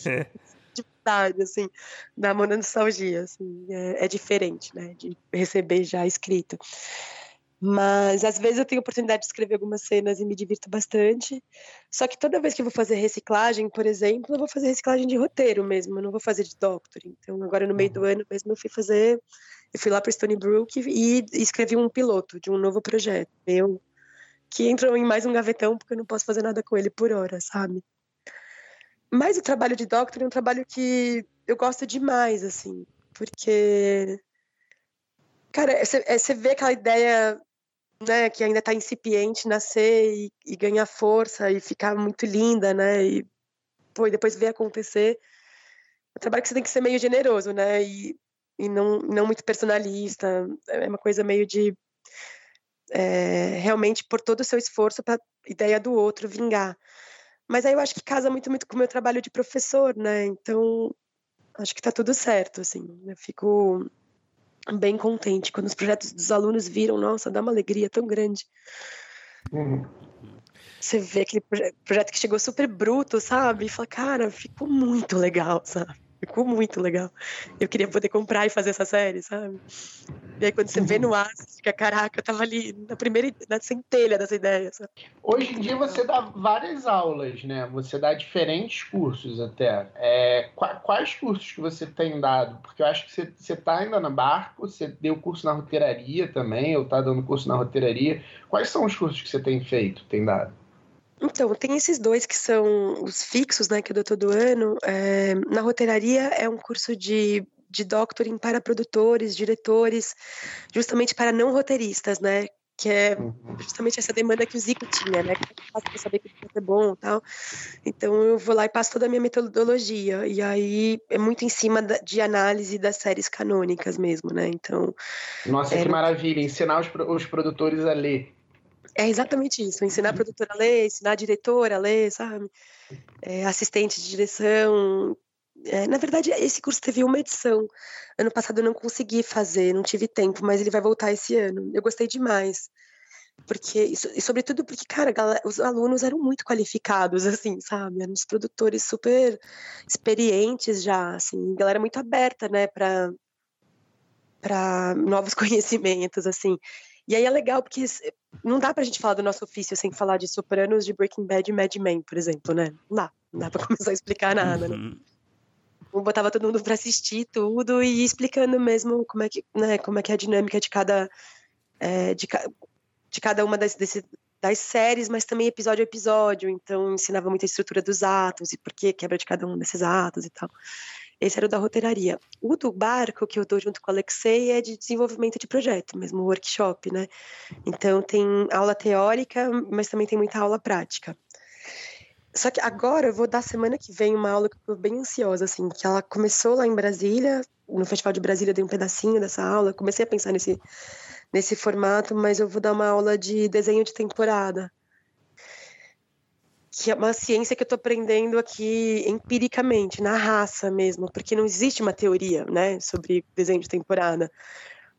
de verdade, assim, dá uma nostalgia, assim, é, é, diferente, né? De receber já escrito. Mas às vezes eu tenho oportunidade de escrever algumas cenas e me divirto bastante. Só que toda vez que eu vou fazer reciclagem, por exemplo, eu vou fazer reciclagem de roteiro mesmo, eu não vou fazer de doctor. Então, agora no meio do uhum. ano mesmo, eu fui fazer. Eu fui lá para Stony Brook e, escrevi um piloto de um novo projeto meu que entrou em mais um gavetão porque eu não posso fazer nada com ele por hora, sabe? Mas o trabalho de Doctor é um trabalho que eu gosto demais, assim, porque. Cara, você é, vê aquela ideia né, que ainda está incipiente nascer e, e, ganhar força e ficar muito linda, né? E, pô, e depois ver acontecer. É um trabalho que você tem que ser meio generoso, né? E, e não, não muito personalista. É uma coisa meio de é, realmente por todo o seu esforço para ideia do outro vingar. Mas aí eu acho que casa muito, muito com o meu trabalho de professor, né? Então, acho que está tudo certo, assim. Eu fico bem contente quando os projetos dos alunos viram, nossa, dá uma alegria tão grande. Uhum. Você vê aquele projeto que chegou super bruto, sabe? E fala, cara, ficou muito legal, sabe? Ficou muito legal. Eu queria poder comprar e fazer essa série, sabe? E aí quando você vê no ar, você fica, caraca, eu tava ali na primeira, na centelha dessa ideia, sabe?
Hoje em dia você dá várias aulas, né? Você dá diferentes cursos até. É, quais cursos que você tem dado? Porque eu acho que você, você tá ainda na Barco, você deu curso na roteiraria também, ou tá dando curso na roteiraria. Quais são os cursos que você tem feito, tem dado?
Então, tem esses dois que são os fixos, né, que eu dou todo ano. É, na roteiraria é um curso de, de doctoring para produtores, diretores, justamente para não roteiristas, né? Que é uhum. justamente essa demanda que o Zico tinha, né? Que é para saber que é bom tal. Então, eu vou lá e passo toda a minha metodologia. E aí, é muito em cima de análise das séries canônicas mesmo, né? Então...
Nossa, é, que maravilha! Ensinar os, os produtores a ler.
É exatamente isso, ensinar a produtora a ler, ensinar a diretora a ler, sabe? É, assistente de direção. É, na verdade, esse curso teve uma edição. Ano passado eu não consegui fazer, não tive tempo, mas ele vai voltar esse ano. Eu gostei demais. Porque, e sobretudo porque, cara, os alunos eram muito qualificados, assim, sabe? Eram os produtores super experientes já, assim, galera muito aberta, né, para novos conhecimentos, assim. E aí é legal porque não dá pra gente falar do nosso ofício sem falar de Sopranos, de Breaking Bad e Mad Men, por exemplo, né? Não dá. Não dá pra começar a explicar nada, né? Uhum. Eu botava todo mundo para assistir tudo e explicando mesmo como é que, né, como é que é a dinâmica de cada é, de, de, cada uma das, desse, das séries, mas também episódio a episódio. Então ensinava muita estrutura dos atos e por que quebra de cada um desses atos e tal. Esse era o da roteiraria. O do barco, que eu dou junto com o Alexei, é de desenvolvimento de projeto, mesmo workshop, né? Então tem aula teórica, mas também tem muita aula prática. Só que agora eu vou dar semana que vem uma aula que eu tô bem ansiosa, assim, que ela começou lá em Brasília, no Festival de Brasília eu dei um pedacinho dessa aula, comecei a pensar nesse, nesse formato, mas eu vou dar uma aula de desenho de temporada que é uma ciência que eu estou aprendendo aqui empiricamente, na raça mesmo, porque não existe uma teoria, né, sobre desenho de temporada.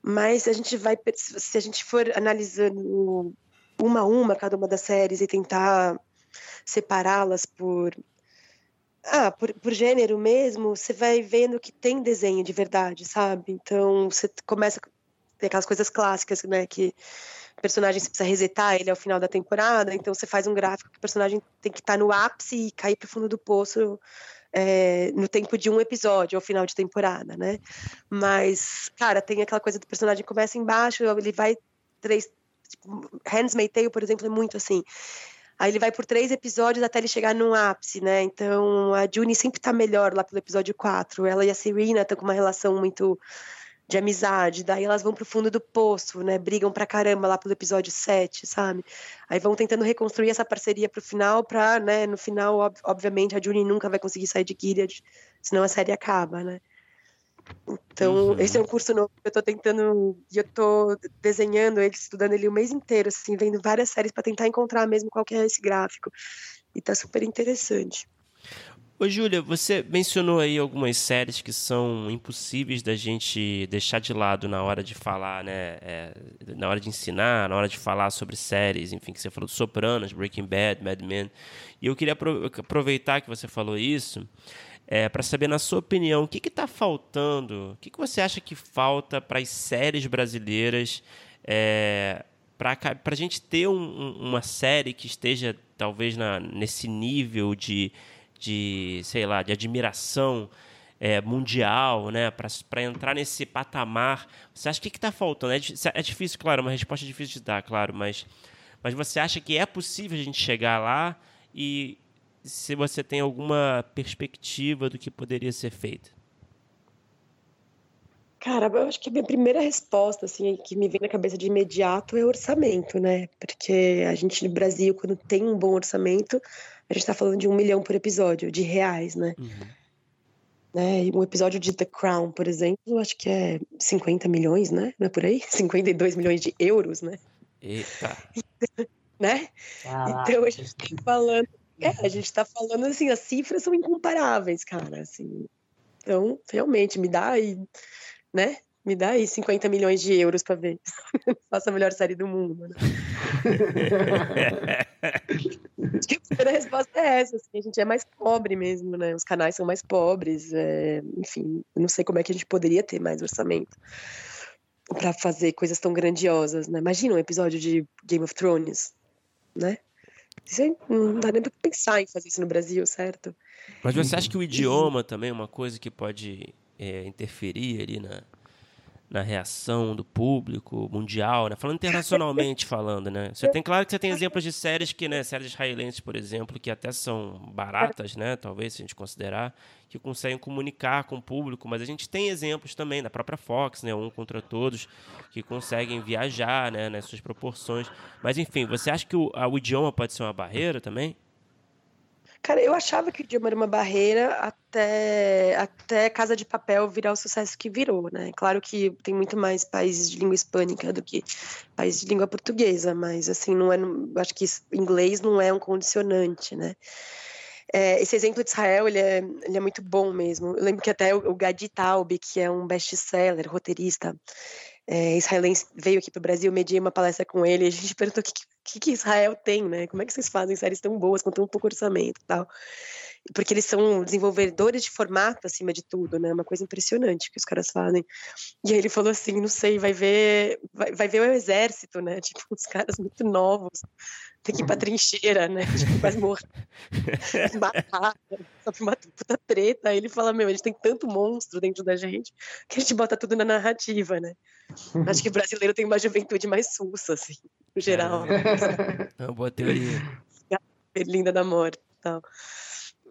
Mas a gente vai, se a gente for analisando uma a uma cada uma das séries e tentar separá-las por ah, por, por, gênero mesmo, você vai vendo que tem desenho de verdade, sabe? Então você começa a ter aquelas coisas clássicas, né? Que personagem precisa resetar ele ao final da temporada, então você faz um gráfico que o personagem tem que estar tá no ápice e cair para o fundo do poço é, no tempo de um episódio, ao final de temporada, né? Mas, cara, tem aquela coisa do personagem começa embaixo, ele vai três. Tipo, Handmaid's Tale, por exemplo, é muito assim. Aí ele vai por três episódios até ele chegar num ápice, né? Então a Juni sempre tá melhor lá pelo episódio 4. Ela e a Serena estão com uma relação muito de amizade, daí elas vão pro fundo do poço, né? Brigam pra caramba lá pelo episódio 7, sabe? Aí vão tentando reconstruir essa parceria pro final, pra, né, no final, ob obviamente, a Junie nunca vai conseguir sair de Gilead, senão a série acaba, né? Então, uhum. esse é um curso novo que eu tô tentando, e eu tô desenhando ele, estudando ele o mês inteiro, assim, vendo várias séries para tentar encontrar mesmo qual que é esse gráfico. E tá super interessante.
Ô, Júlia, você mencionou aí algumas séries que são impossíveis da gente deixar de lado na hora de falar, né? É, na hora de ensinar, na hora de falar sobre séries, enfim, que você falou de Sopranos, Breaking Bad, Mad Men. E eu queria aproveitar que você falou isso é, para saber, na sua opinião, o que está faltando? O que, que você acha que falta para as séries brasileiras é, para a gente ter um, uma série que esteja talvez na, nesse nível de de, sei lá, de admiração é, mundial, né, para entrar nesse patamar. Você acha que está faltando? É, é difícil, claro, uma resposta difícil de dar, claro, mas, mas você acha que é possível a gente chegar lá e se você tem alguma perspectiva do que poderia ser feito?
Cara, eu acho que a minha primeira resposta, assim, que me vem na cabeça de imediato é orçamento, né? Porque a gente no Brasil, quando tem um bom orçamento, a gente tá falando de um milhão por episódio, de reais, né? Uhum. Né? Um episódio de The Crown, por exemplo, acho que é 50 milhões, né? Não é por aí? 52 milhões de euros, né?
Eita!
né? Ah, então a gente tá falando. É, a gente tá falando assim, as cifras são incomparáveis, cara. Assim. Então, realmente, me dá aí, né? Me dá aí 50 milhões de euros para ver. Faça a melhor série do mundo. Né? Acho que a primeira resposta é essa. Assim, a gente é mais pobre mesmo, né? Os canais são mais pobres. É... Enfim, não sei como é que a gente poderia ter mais orçamento para fazer coisas tão grandiosas, né? Imagina um episódio de Game of Thrones, né? Isso aí, não dá nem pra pensar em fazer isso no Brasil, certo?
Mas você acha que o idioma também é uma coisa que pode é, interferir ali na, na reação do público mundial, né? Falando internacionalmente falando, né? Você tem claro que você tem exemplos de séries que, né, séries israelenses, por exemplo, que até são baratas, né, talvez se a gente considerar, que conseguem comunicar com o público, mas a gente tem exemplos também da própria Fox, né, um contra todos, que conseguem viajar, né, nas suas proporções. Mas enfim, você acha que o, a, o idioma pode ser uma barreira também?
Cara, eu achava que o idioma era uma barreira até, até Casa de Papel virar o sucesso que virou, né? Claro que tem muito mais países de língua hispânica do que países de língua portuguesa, mas assim, não é. Acho que inglês não é um condicionante, né? É, esse exemplo de Israel, ele é, ele é muito bom mesmo. Eu lembro que até o, o Gadi Taub, que é um best-seller, roteirista, é, israelense veio aqui para o Brasil, mediei uma palestra com ele, e a gente perguntou o que, que, que, Israel tem, né? Como é que vocês fazem séries tão boas com tão pouco orçamento e tal? Porque eles são desenvolvedores de formato acima de tudo, né? Uma coisa impressionante que os caras fazem. E aí ele falou assim, não sei, vai ver, vai, vai ver o exército, né? Tipo, uns caras muito novos, tem que ir pra trincheira, né? Tipo, quase morrer. Matar, só uma puta treta. Aí ele fala, meu, a gente tem tanto monstro dentro da gente que a gente bota tudo na narrativa, né? Acho que o brasileiro tem uma juventude mais sussa, assim, no geral.
É uma boa teoria.
Linda da morte e tal.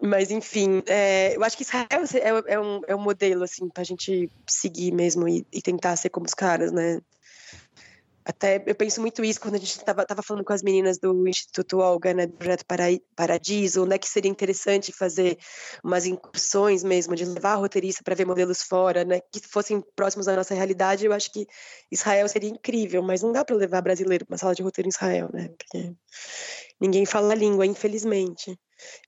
Mas, enfim, é, eu acho que Israel é, é, um, é um modelo, assim, pra gente seguir mesmo e, e tentar ser como os caras, né? Até eu penso muito isso quando a gente estava tava falando com as meninas do Instituto Olga, né, do projeto Paradiso, né, que seria interessante fazer umas incursões mesmo, de levar a roteirista para ver modelos fora, né, que fossem próximos à nossa realidade. Eu acho que Israel seria incrível, mas não dá para levar brasileiro para uma sala de roteiro em Israel, né, porque ninguém fala a língua, infelizmente.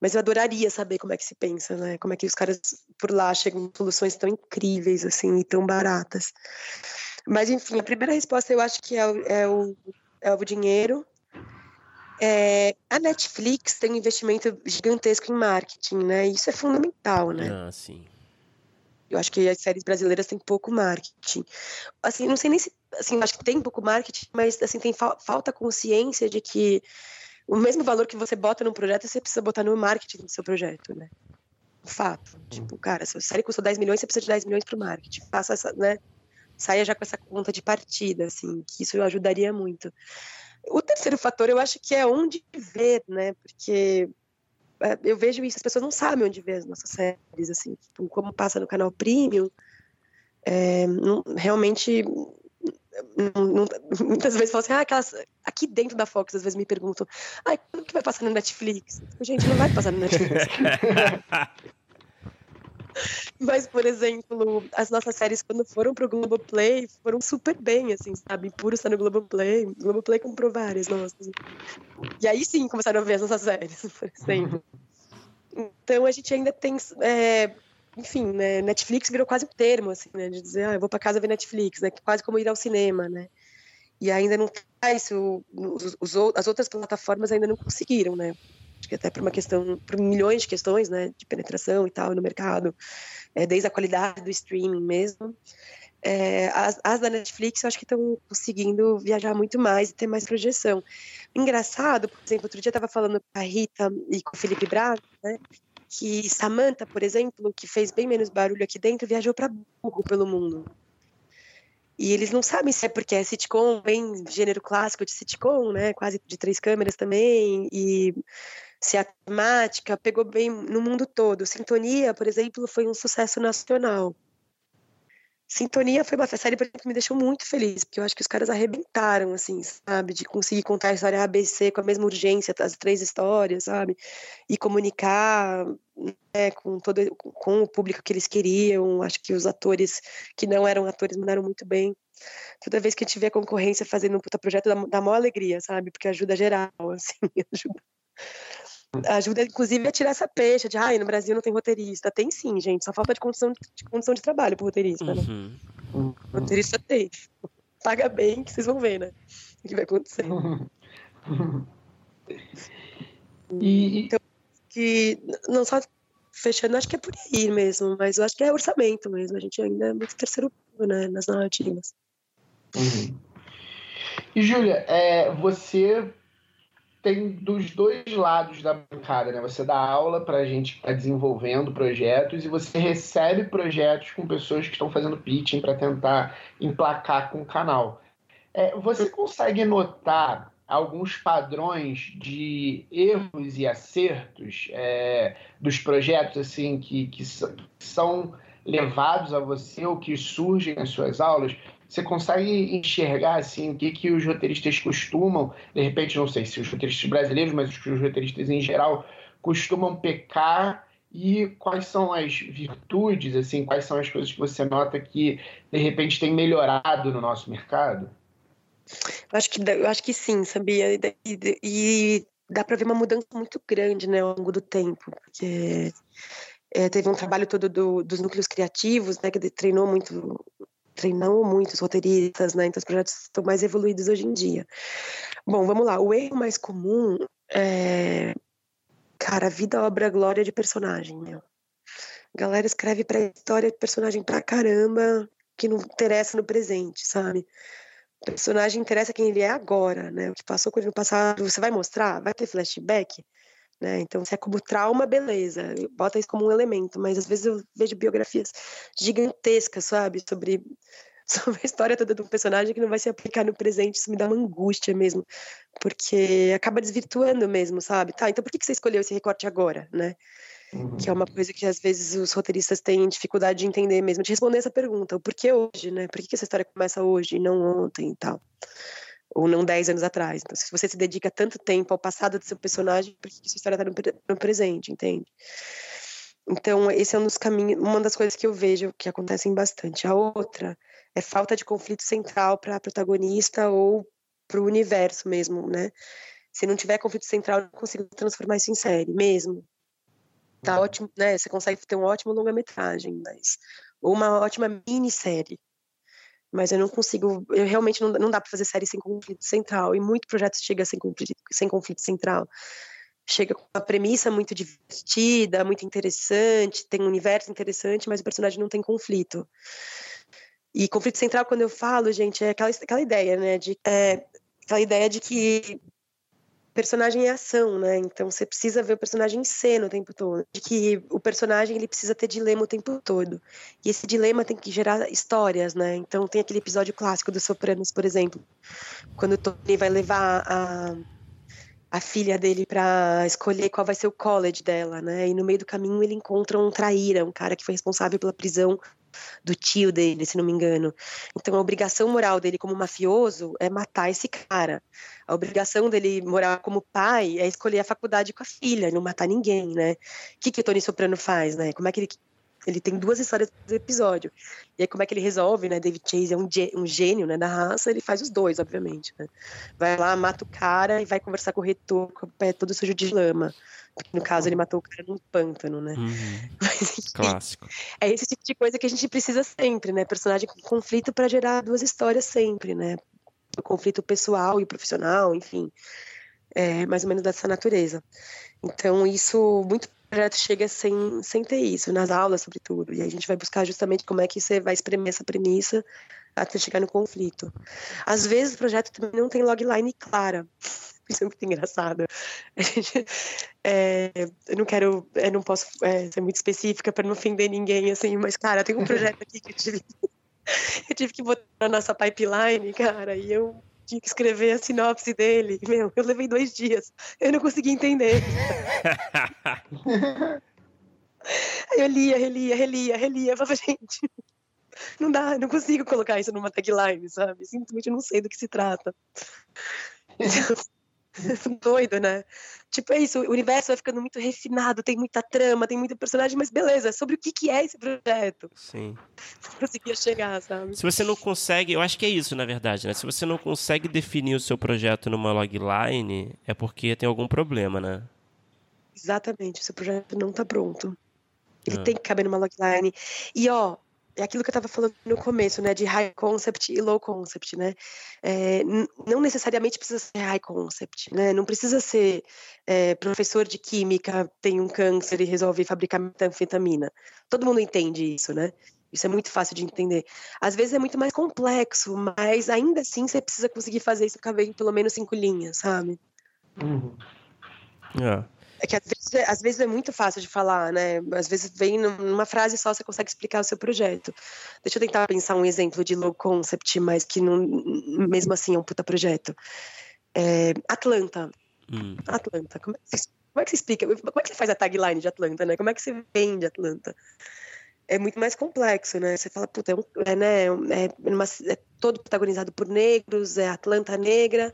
Mas eu adoraria saber como é que se pensa, né? Como é que os caras por lá chegam soluções tão incríveis, assim, e tão baratas. Mas, enfim, a primeira resposta eu acho que é o, é o, é o dinheiro. É, a Netflix tem um investimento gigantesco em marketing, né? Isso é fundamental, né?
Ah, sim.
Eu acho que as séries brasileiras têm pouco marketing. Assim, não sei nem se, assim, acho que tem pouco marketing, mas assim tem fa falta consciência de que o mesmo valor que você bota num projeto, você precisa botar no marketing do seu projeto, né? Fato. Tipo, cara, se a série custou 10 milhões, você precisa de 10 milhões para o marketing. Faça essa, né? Saia já com essa conta de partida, assim, que isso ajudaria muito. O terceiro fator, eu acho que é onde ver, né? Porque é, eu vejo isso, as pessoas não sabem onde ver as nossas séries, assim, tipo, como passa no canal Premium, é, não, realmente não, não, muitas vezes falam assim, ah, aquelas, aqui dentro da Fox, às vezes me perguntam, ah, quando que vai passar no Netflix? Gente, não vai passar no Netflix. Mas, por exemplo, as nossas séries, quando foram pro Globoplay, foram super bem, assim, sabe? Puro estar no Globoplay. Globoplay comprou várias nossas. E aí sim começaram a ver as nossas séries, por exemplo. Então a gente ainda tem é, enfim, né, Netflix virou quase um termo, assim, né, de dizer, ah, eu vou para casa ver Netflix, né, quase como ir ao cinema, né, e ainda não tá isso, os, os, as outras plataformas ainda não conseguiram, né, acho que até por uma questão, por milhões de questões, né, de penetração e tal no mercado, é, desde a qualidade do streaming mesmo, é, as, as, da Netflix eu acho que estão conseguindo viajar muito mais e ter mais projeção. Engraçado, por exemplo, outro dia eu estava falando com a Rita e com o Felipe Braga, né, que Samantha, por exemplo, que fez bem menos barulho aqui dentro, viajou para burro pelo mundo. E eles não sabem se é porque é sitcom, bem gênero clássico de sitcom, né? Quase de três câmeras também, e se a temática pegou bem no mundo todo. Sintonia, por exemplo, foi um sucesso nacional. Sintonia foi uma série que me deixou muito feliz, porque eu acho que os caras arrebentaram, assim, sabe? De conseguir contar a história ABC com a mesma urgência, as três histórias, sabe? E comunicar né, com, todo, com o público que eles queriam. Acho que os atores que não eram atores mandaram muito bem. Toda vez que vê a concorrência fazendo um puta projeto, dá, dá maior alegria, sabe? Porque ajuda geral, assim, ajuda ajuda, inclusive, a tirar essa peixe de, ai, no Brasil não tem roteirista. Tem sim, gente, só falta de condição de, condição de trabalho pro roteirista, né? Uhum. uhum. Roteirista tem. Paga bem, que vocês vão ver, né? O que vai acontecer. e... Então, que, não só fechando, acho que é por aí mesmo, mas eu acho que é orçamento mesmo. A gente ainda é muito terceiro né, nas narrativas.
Uhum. E, Júlia, é, você tem dos dois lados da bancada, né? Você dá aula para a gente que tá desenvolvendo projetos e você recebe projetos com pessoas que estão fazendo pitching para tentar emplacar com o canal. É, você consegue notar alguns padrões de erros e acertos é, dos projetos assim que, que são levados a você ou que surgem nas suas aulas? Você consegue enxergar assim o que, que os roteiristas costumam, de repente, não sei se os roteiristas brasileiros, mas os roteiristas em geral costumam pecar e quais são as virtudes, assim, quais são as coisas que você nota que de repente tem melhorado no nosso mercado?
Eu acho que, eu acho que sim, sabia? E, e, dá para ver uma mudança muito grande né, ao longo do tempo, porque é, teve um trabalho todo do, dos núcleos criativos, né, que treinou muito treinou muitos roteiristas, né? Então os projetos estão mais evoluídos hoje em dia. Bom, vamos lá. O erro mais comum é, cara, vida, obra, glória de personagem, meu. Galera escreve pra história de personagem pra caramba, que não interessa no presente, sabe? O personagem interessa quem ele é agora, né? O que passou com ele no passado, você vai mostrar? Vai ter flashback? Né? Então, se é como trauma, beleza, bota isso como um elemento, mas às vezes eu vejo biografias gigantescas, sabe, sobre, sobre a história toda de um personagem que não vai se aplicar no presente, isso me dá uma angústia mesmo, porque acaba desvirtuando mesmo, sabe? Tá, então por que você escolheu esse recorte agora, né? Uhum. Que é uma coisa que às vezes os roteiristas têm dificuldade de entender mesmo, de responder essa pergunta, o porquê hoje, né? Por que essa história começa hoje e não ontem e tal? Ou não 10 anos atrás. Então, se você se dedica tanto tempo ao passado do seu personagem, por que sua história está no, no, presente, entende? Então, esse é um dos caminhos, uma das coisas que eu vejo que acontecem bastante. A outra é falta de conflito central para a protagonista ou para o universo mesmo, né? Se não tiver conflito central, eu não consigo transformar isso em série mesmo. Tá ótimo, né? Você consegue ter um ótimo longa-metragem, mas ou uma ótima minissérie, mas eu não consigo, eu realmente não, não dá para fazer série sem conflito central, e muito projeto chega sem conflito, sem conflito central. Chega com uma premissa muito divertida, muito interessante, tem um universo interessante, mas o personagem não tem conflito. E conflito central, quando eu falo, gente, é aquela, aquela ideia, né, de, é, aquela ideia de que personagem é ação, né? Então você precisa ver o personagem em cena o tempo todo. De que o personagem ele precisa ter dilema o tempo todo. E esse dilema tem que gerar histórias, né? Então tem aquele episódio clássico do Sopranos, por exemplo, quando o Tony vai levar a a filha dele para escolher qual vai ser o college dela, né? E no meio do caminho ele encontra um traíra, um cara que foi responsável pela prisão do tio dele, se não me engano. Então a obrigação moral dele como mafioso é matar esse cara. A obrigação dele moral como pai é escolher a faculdade com a filha, não matar ninguém, né? O que, que o Tony Soprano faz, né? Como é que ele ele tem duas histórias do episódio. E aí, como é que ele resolve, né? David Chase é um, um gênio, né? Da raça, ele faz os dois, obviamente. Né? Vai lá, mata o cara e vai conversar com o reitor com o pé todo sujo de lama. No caso, ele matou o cara num pântano, né?
Uhum. Mas,
Clássico. É esse tipo de coisa que a gente precisa sempre, né? Personagem com conflito para gerar duas histórias sempre, né? O conflito pessoal e profissional, enfim. É mais ou menos dessa natureza. Então, isso, muito projeto chega sem, sem ter isso, nas aulas, sobretudo. E a gente vai buscar justamente como é que você vai espremer essa premissa até chegar no conflito. Às vezes, o projeto também não tem logline clara. Isso é muito engraçado. Gente, é, eu não quero, eu não posso é, ser muito específica para não ofender ninguém, assim, mas, cara, tem um projeto aqui que eu tive, eu tive que botar na nossa pipeline, cara, e eu tinha que escrever a sinopse dele. Meu, eu levei dois dias, eu não consegui entender. Aí eu lia, relia, relia, relia, eu falava, gente, não dá, não consigo colocar isso numa tagline, sabe? Simplesmente não sei do que se trata. Doido, né? Tipo, é isso, o universo vai ficando muito refinado, tem muita trama, tem muito personagem, mas beleza, sobre o que, que é esse projeto?
Sim.
Não conseguia chegar, sabe?
Se você não consegue, eu acho que é isso, na verdade, né? Se você não consegue definir o seu projeto numa logline, é porque tem algum problema, né?
Exatamente, o seu projeto não tá pronto. Ele ah. tem que caber numa logline. E, ó, é aquilo que eu estava falando no começo, né, de high concept e low concept, né? É, não necessariamente precisa ser high concept, né? Não precisa ser é, professor de química tem um câncer e resolve fabricar metanfetamina. Todo mundo entende isso, né? Isso é muito fácil de entender. Às vezes é muito mais complexo, mas ainda assim você precisa conseguir fazer isso caber em pelo menos cinco linhas, sabe?
Uhum. Yeah. É.
É que às vezes, é, às vezes, é muito fácil de falar, né? Às vezes vem numa frase só você consegue explicar o seu projeto. Deixa eu tentar pensar um exemplo de low concept, mas que não, mesmo assim é um puta projeto. É, Atlanta.
Hum.
Atlanta. Como é, que você, como é que você explica? Como é que você faz a tagline de Atlanta, né? Como é que você vende Atlanta? É muito mais complexo, né? Você fala, puta, é, um, é, né, é, uma, é todo protagonizado por negros, é Atlanta negra,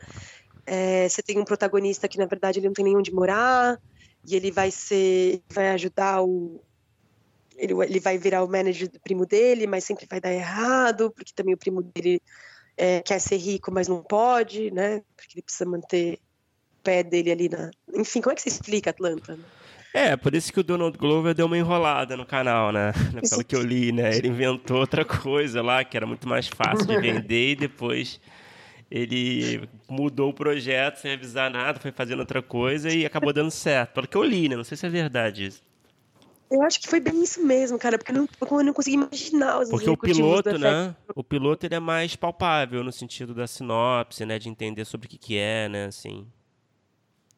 é, você tem um protagonista que na verdade ele não tem nem onde morar, e ele vai ser, vai ajudar o, ele, ele vai virar o manager do primo dele, mas sempre vai dar errado, porque também o primo dele é, quer ser rico, mas não pode, né? Porque ele precisa manter o pé dele ali na. Enfim, como é que você explica Atlanta?
É, por isso que o Donald Glover deu uma enrolada no canal, né? Pelo que eu li, né? Ele inventou outra coisa lá que era muito mais fácil de vender e depois ele mudou o projeto sem avisar nada, foi fazendo outra coisa e acabou dando certo. Pelo que eu li, né? Não sei se é verdade isso.
Eu acho que foi bem isso mesmo, cara, porque eu não, eu não consegui imaginar os
Porque o piloto, né? O piloto ele é mais palpável no sentido da sinopse, né? De entender sobre o que, que é, né? Assim.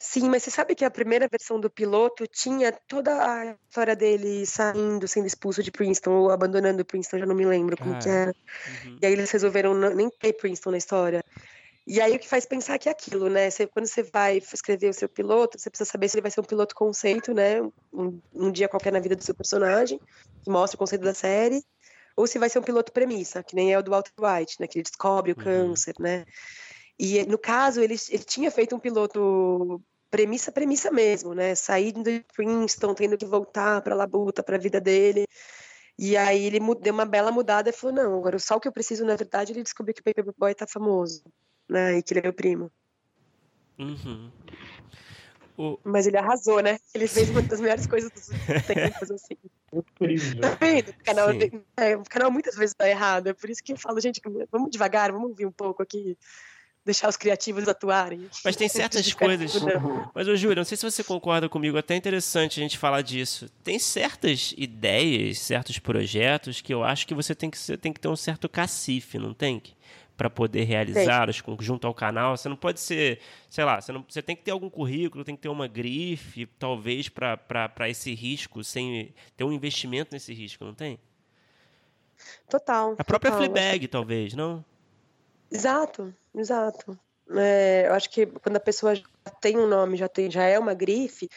Sim, mas você sabe que a primeira versão do piloto tinha toda a história dele saindo, sendo expulso de Princeton, ou abandonando Princeton, já não me lembro como que era. Uhum. E aí eles resolveram não, nem ter Princeton na história. E aí o que faz pensar que é aquilo, né? Você, quando você vai escrever o seu piloto, você precisa saber se ele vai ser um piloto conceito, né? Um, um dia qualquer na vida do seu personagem, que mostra o conceito da série, ou se vai ser um piloto premissa, que nem é o do Walter White, né? Que ele descobre o uhum. câncer, né? E no caso, ele, ele tinha feito um piloto premissa, premissa mesmo, né? Saindo de Princeton, tendo que voltar para Labuta, para a vida dele. E aí ele deu uma bela mudada e falou: não, agora só o que eu preciso, na verdade, ele descobriu que o Paperboy tá famoso, né? E que ele é meu primo.
Uhum.
O... Mas ele arrasou, né? Ele fez uma das melhores coisas dos tempos, assim. Tá vendo? O canal, é, o canal muitas vezes tá errado. É por isso que eu falo, gente, vamos devagar, vamos ouvir um pouco aqui deixar os criativos atuarem.
Mas tem certas coisas. Mas, ô Júlio, não sei se você concorda comigo, é até interessante a gente falar disso. Tem certas ideias, certos projetos que eu acho que você tem que, tem que ter um certo cacife, não tem? para poder realizá-los junto ao canal? Você não pode ser, sei lá, você, não, você tem que ter algum currículo, tem que ter uma grife, talvez, para esse risco, sem ter um investimento nesse risco, não tem?
Total.
A própria
total.
Fleabag, talvez, não?
Exato, exato. É, eu acho que quando a pessoa já tem um nome, já, tem, já é uma grife,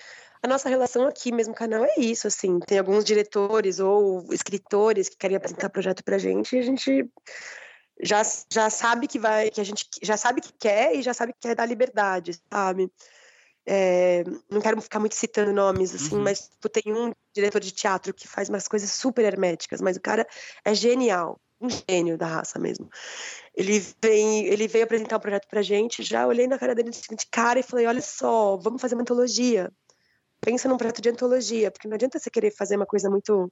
a nossa relação aqui mesmo canal é isso, assim, tem alguns diretores ou escritores que querem apresentar projeto pra gente e a gente já, já sabe que vai, que a gente já sabe que quer e já sabe que quer dar liberdade, sabe? É, não quero ficar muito citando nomes, assim, uhum. mas tu tem um diretor de teatro que faz umas coisas super herméticas, mas o cara é genial, um gênio da raça mesmo. Ele vem, ele veio apresentar um projeto pra gente, já olhei na cara dele de cara e falei, olha só, vamos fazer uma antologia. Pensa num projeto de antologia, porque não adianta você querer fazer uma coisa muito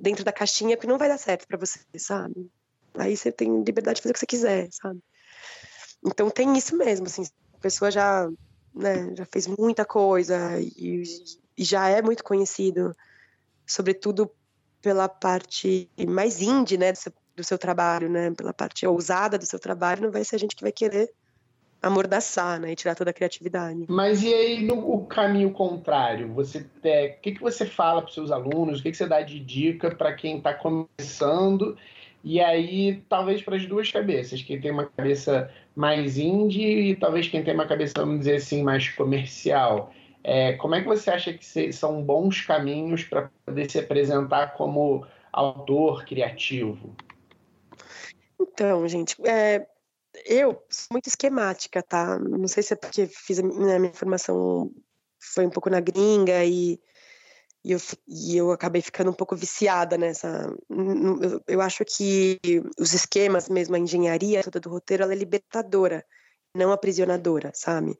dentro da caixinha, porque não vai dar certo para você, sabe? Aí você tem liberdade de fazer o que você quiser, sabe? Então tem isso mesmo, assim, a pessoa já, né, já fez muita coisa e, e já é muito conhecido, sobretudo pela parte mais indie, né, do seu, do seu, trabalho, né, pela parte ousada do seu trabalho, não vai ser a gente que vai querer amordaçar, né, e tirar toda a criatividade.
Mas e aí no caminho contrário, você é, o que, que você fala para seus alunos, o que, que você dá de dica para quem está começando e aí, talvez para as duas cabeças, quem tem uma cabeça mais indie e talvez quem tem uma cabeça, vamos dizer assim, mais comercial. É, como é que você acha que são bons caminhos para poder se apresentar como autor criativo?
Então, gente, é, eu sou muito esquemática, tá? Não sei se é porque fiz a minha, minha formação foi um pouco na gringa e e eu, e eu acabei ficando um pouco viciada nessa. Eu, eu, acho que os esquemas, mesmo a engenharia toda do roteiro, ela é libertadora, não aprisionadora, sabe?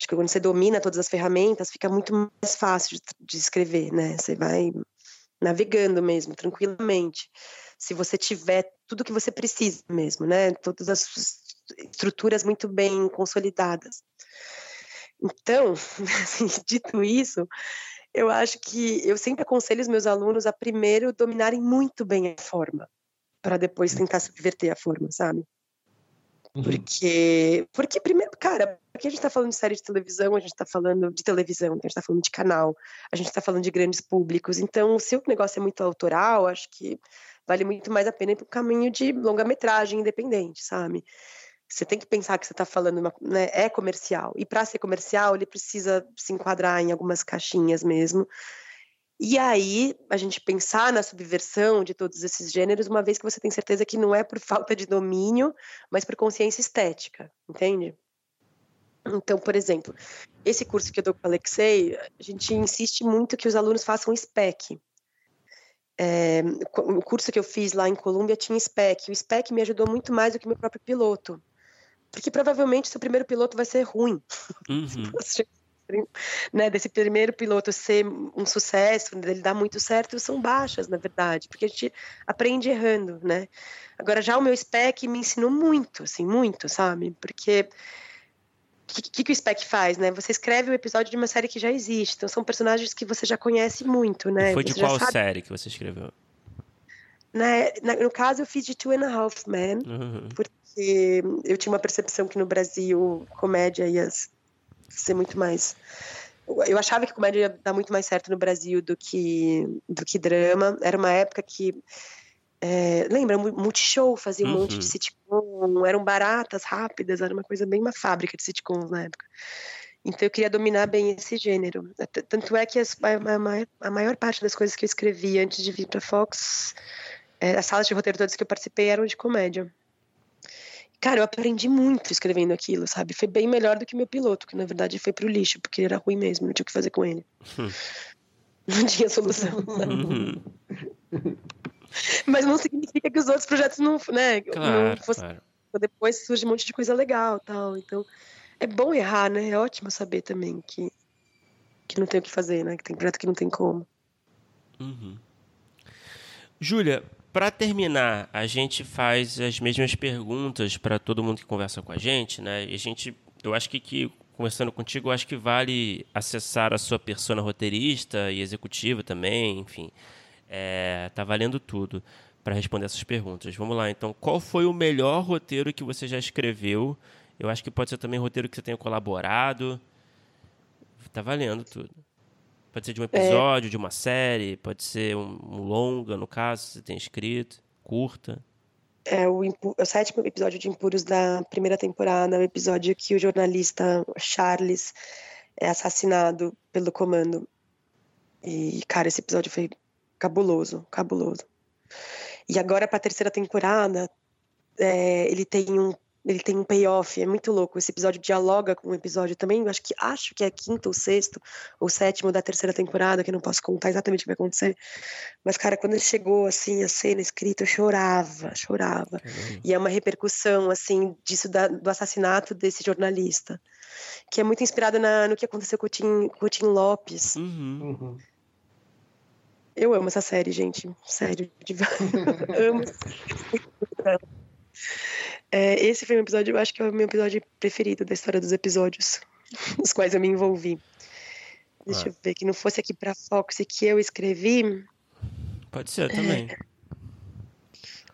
Acho que quando você domina todas as ferramentas, fica muito mais fácil de, de escrever, né? Você vai navegando mesmo, tranquilamente. Se você tiver tudo que você precisa mesmo, né? Todas as estruturas muito bem consolidadas. Então, assim, dito isso, eu acho que eu sempre aconselho os meus alunos a primeiro dominarem muito bem a forma, para depois uhum. tentar subverter a forma, sabe? Uhum. Porque, porque primeiro, cara, porque a gente está falando de série de televisão, a gente está falando de televisão, a gente está falando de canal, a gente está falando de grandes públicos. Então, se o negócio é muito autoral, acho que vale muito mais a pena ir para o caminho de longa-metragem independente, sabe? Você tem que pensar que você está falando, uma, né, é comercial. E para ser comercial, ele precisa se enquadrar em algumas caixinhas mesmo. E aí, a gente pensar na subversão de todos esses gêneros, uma vez que você tem certeza que não é por falta de domínio, mas por consciência estética, entende? Então, por exemplo, esse curso que eu dou com o Alexei, a gente insiste muito que os alunos façam SPEC. É, o curso que eu fiz lá em Colômbia tinha SPEC. O SPEC me ajudou muito mais do que meu próprio piloto. Porque provavelmente seu primeiro piloto vai ser ruim. Uhum. Né, desse primeiro piloto ser um sucesso, ele dar muito certo, são baixas, na verdade, porque a gente aprende errando, né? Agora, já o meu spec me ensinou muito, assim, muito, sabe? Porque o que, que, o spec faz, né? Você escreve o um episódio de uma série que já existe, então são personagens que você já conhece muito, né?
E foi
de
você qual série que você escreveu?
Né, no caso, eu fiz de Two and a Half Men, uhum. porque porque eu tinha uma percepção que no Brasil comédia ia ser muito mais. Eu achava que comédia ia dar muito mais certo no Brasil do que, do que drama. Era uma época que. É, lembra, Multishow fazia um uhum. monte de sitcom, eram baratas, rápidas, era uma coisa bem uma fábrica de sitcoms na época. Então eu queria dominar bem esse gênero. Tanto é que as, a, a, maior parte das coisas que eu escrevi antes de vir para Fox, é, as salas de roteiro todas que eu participei eram de comédia. Cara, eu aprendi muito escrevendo aquilo, sabe? Foi bem melhor do que meu piloto, que na verdade foi pro lixo, porque ele era ruim mesmo, não tinha o que fazer com ele. Hum. Não tinha solução. Uhum. Mas não significa que os outros projetos não, né,
claro, não fossem. Claro.
Depois surge um monte de coisa legal tal. Então, é bom errar, né? É ótimo saber também que, que não tem o que fazer, né? Que tem projeto que não tem como.
Uhum. Júlia, para terminar, a gente faz as mesmas perguntas para todo mundo que conversa com a gente, né? E a gente, eu acho que, que conversando contigo, acho que vale acessar a sua persona roteirista e executiva também, enfim. É, tá valendo tudo para responder essas perguntas. Vamos lá, então. Qual foi o melhor roteiro que você já escreveu? Eu acho que pode ser também roteiro que você tenha colaborado. Tá valendo tudo. Pode ser de um episódio, é... de uma série, pode ser um, um longa, no caso, você tem escrito, curta.
É o, o, sétimo episódio de Impuros da primeira temporada, o episódio que o jornalista Charles é assassinado pelo comando. E, cara, esse episódio foi cabuloso, cabuloso. E agora, para a terceira temporada, é, ele tem um ele tem um payoff, é muito louco. Esse episódio dialoga com um episódio também, acho que acho que é quinto ou sexto ou sétimo da terceira temporada, que eu não posso contar exatamente o que vai acontecer. Mas cara, quando ele chegou assim, a cena escrita, eu chorava, chorava. Uhum. E é uma repercussão assim disso da, do assassinato desse jornalista, que é muito inspirado na, no que aconteceu com o Tim, com o Tim Lopes.
Uhum. Uhum.
Eu amo essa série, gente. Sério, de... amo. É, esse foi um episódio, eu acho que é o meu episódio preferido da história dos episódios, os quais eu me envolvi. Deixa ah. eu ver, que não fosse aqui pra Fox e que eu escrevi.
Pode ser também.
É...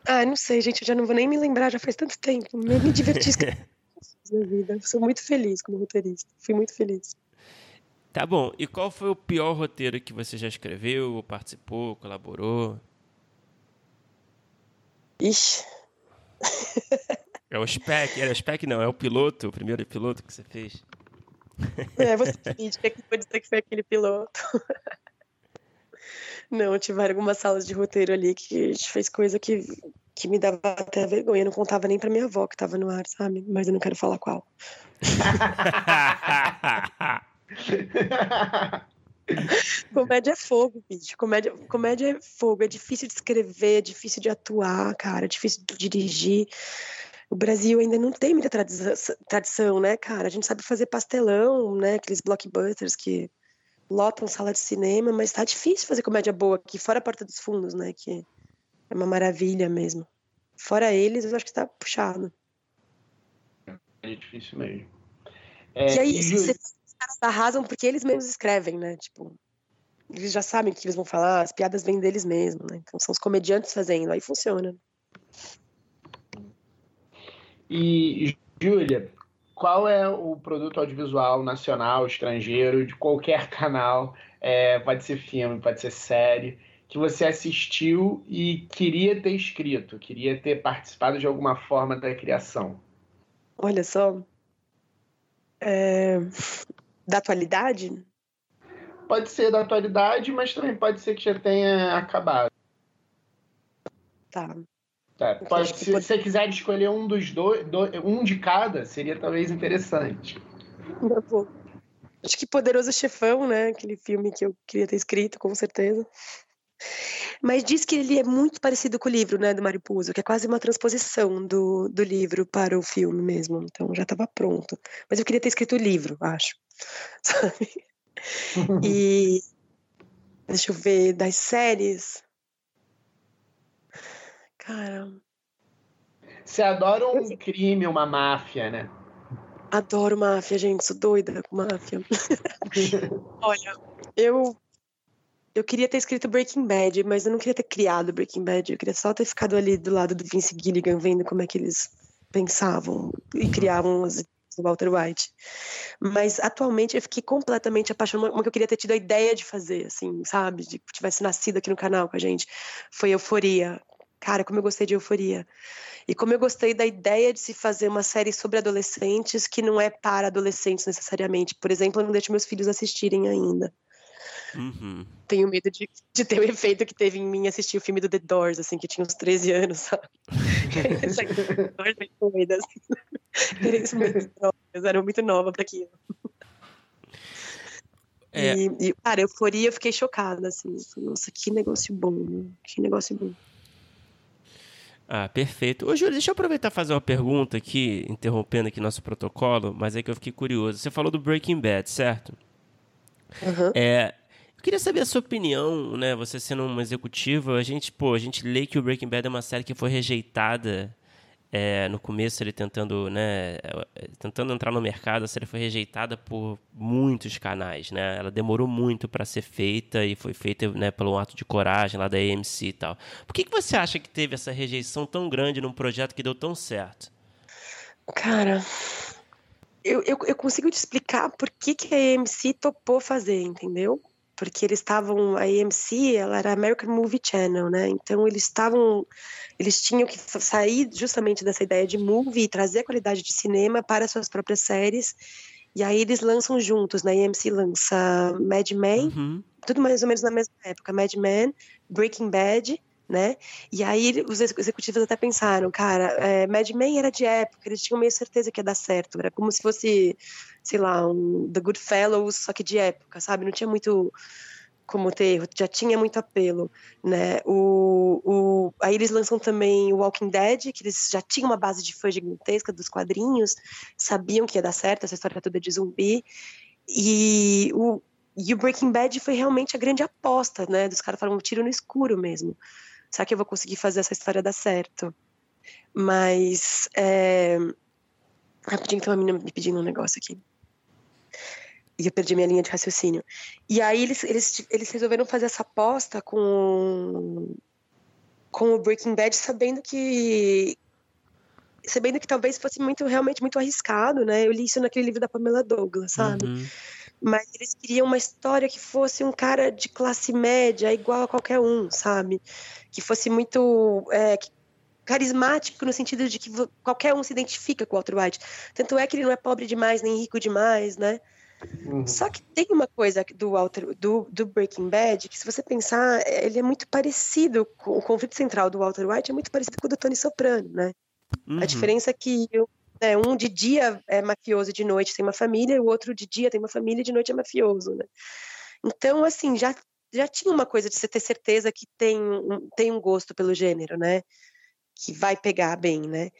Ah, não sei, gente, eu já não vou nem me lembrar, já faz tanto tempo. Eu me diverti na vida. Sou muito feliz como roteirista. Fui muito feliz.
Tá bom. E qual foi o pior roteiro que você já escreveu, participou, colaborou?
Ixi.
É o spec, era o spec não, é o piloto, o primeiro piloto que você fez.
É, você que pode dizer que foi aquele piloto. Não, tiveram algumas salas de roteiro ali que a gente fez coisa que, que me dava até vergonha. Eu não contava nem pra minha avó que tava no ar, sabe? Mas eu não quero falar qual. comédia é fogo, bicho. Comédia, comédia é fogo. É difícil de escrever, é difícil de atuar, cara. É difícil de dirigir o Brasil ainda não tem muita tradição, né, cara? A gente sabe fazer pastelão, né? Aqueles blockbusters que lotam sala de cinema, mas tá difícil fazer comédia boa aqui, fora a Porta dos Fundos, né? Que é uma maravilha mesmo. Fora eles, eu acho que tá puxado.
É difícil mesmo.
É, e aí, e... Você, os caras arrasam porque eles mesmos escrevem, né? Tipo, eles já sabem o que eles vão falar, as piadas vêm deles mesmos, né? Então são os comediantes fazendo, aí funciona.
E, Júlia, qual é o produto audiovisual nacional, estrangeiro, de qualquer canal, é, pode ser filme, pode ser série, que você assistiu e queria ter escrito, queria ter participado de alguma forma da criação?
Olha só. É... Da atualidade?
Pode ser da atualidade, mas também pode ser que já tenha acabado.
Tá.
Tá, pode, se você quiser escolher um dos dois, um de cada, seria talvez interessante.
Acho que Poderoso Chefão, né? Aquele filme que eu queria ter escrito, com certeza. Mas diz que ele é muito parecido com o livro, né, do Mariposa, que é quase uma transposição do, do livro para o filme mesmo. Então já estava pronto. Mas eu queria ter escrito o livro, acho. Sabe? e deixa eu ver, das séries. Cara.
Você adora um crime, uma máfia, né?
Adoro máfia, gente. Sou doida com máfia. Olha, eu. Eu queria ter escrito Breaking Bad, mas eu não queria ter criado Breaking Bad. Eu queria só ter ficado ali do lado do Vince Gilligan, vendo como é que eles pensavam e criavam as do Walter White. Mas atualmente eu fiquei completamente apaixonada, uma que eu queria ter tido a ideia de fazer, assim, sabe? De que tivesse nascido aqui no canal com a gente. Foi Euforia. Cara, como eu gostei de Euforia. E como eu gostei da ideia de se fazer uma série sobre adolescentes que não é para adolescentes necessariamente. Por exemplo, eu não deixo meus filhos assistirem ainda.
Uhum.
Tenho medo de, de ter o efeito que teve em mim assistir o filme do The Doors, assim, que tinha uns 13 anos, sabe? eu era muito nova para aquilo. É. E, e, cara, euforia, eu fiquei chocada, assim. Nossa, que negócio bom, que negócio bom.
Ah, perfeito. Ô, Júlio, deixa eu aproveitar e fazer uma pergunta aqui, interrompendo aqui nosso protocolo, mas é que eu fiquei curioso. Você falou do Breaking Bad, certo?
Uhum.
É, eu queria saber a sua opinião, né? Você sendo uma executiva, a gente, pô, a gente lê que o Breaking Bad é uma série que foi rejeitada é, no começo ele tentando, né, tentando entrar no mercado, a série foi rejeitada por muitos canais, né? Ela demorou muito para ser feita e foi feita, né, pelo ato de coragem lá da AMC e tal. Por que, que você acha que teve essa rejeição tão grande num projeto que deu tão certo?
Cara, eu, eu, eu consigo te explicar por que, que a AMC topou fazer, entendeu? Porque eles estavam a AMC, ela era American Movie Channel, né? Então eles estavam eles tinham que sair justamente dessa ideia de movie e trazer a qualidade de cinema para suas próprias séries. E aí eles lançam juntos, né? A AMC lança Mad Men, uhum. tudo mais ou menos na mesma época, Mad Men, Breaking Bad, né? E aí os executivos até pensaram, cara, é, Mad Men era de época, eles tinham meio certeza que ia dar certo, era como se fosse, sei lá, um The Good Fellows, só que de época, sabe? Não tinha muito como ter, já tinha muito apelo, né? O, o, aí eles lançam também o Walking Dead, que eles já tinham uma base de fãs gigantesca dos quadrinhos, sabiam que ia dar certo, essa história toda de zumbi, e o, e o Breaking Bad foi realmente a grande aposta, né? Dos caras falaram, um tiro no escuro mesmo. Será que eu vou conseguir fazer essa história dar certo? Mas. É... Rapidinho, tem uma menina me pedindo um negócio aqui. E eu perdi minha linha de raciocínio. E aí eles, eles, eles resolveram fazer essa aposta com, com o Breaking Bad, sabendo que. Sabendo que talvez fosse muito, realmente muito arriscado, né? Eu li isso naquele livro da Pamela Douglas, sabe? Uhum mas eles queriam uma história que fosse um cara de classe média igual a qualquer um, sabe? Que fosse muito é, carismático no sentido de que qualquer um se identifica com o Walter White. Tanto é que ele não é pobre demais nem rico demais, né? Uhum. Só que tem uma coisa do, Walter, do, do Breaking Bad que, se você pensar, ele é muito parecido com o conflito central do Walter White é muito parecido com o do Tony Soprano, né? Uhum. A diferença é que né? Um de dia é mafioso e de noite tem uma família, e o outro de dia tem uma família e de noite é mafioso, né? Então, assim, já, já tinha uma coisa de você ter certeza que tem, tem um gosto pelo gênero, né? Que vai pegar bem, né?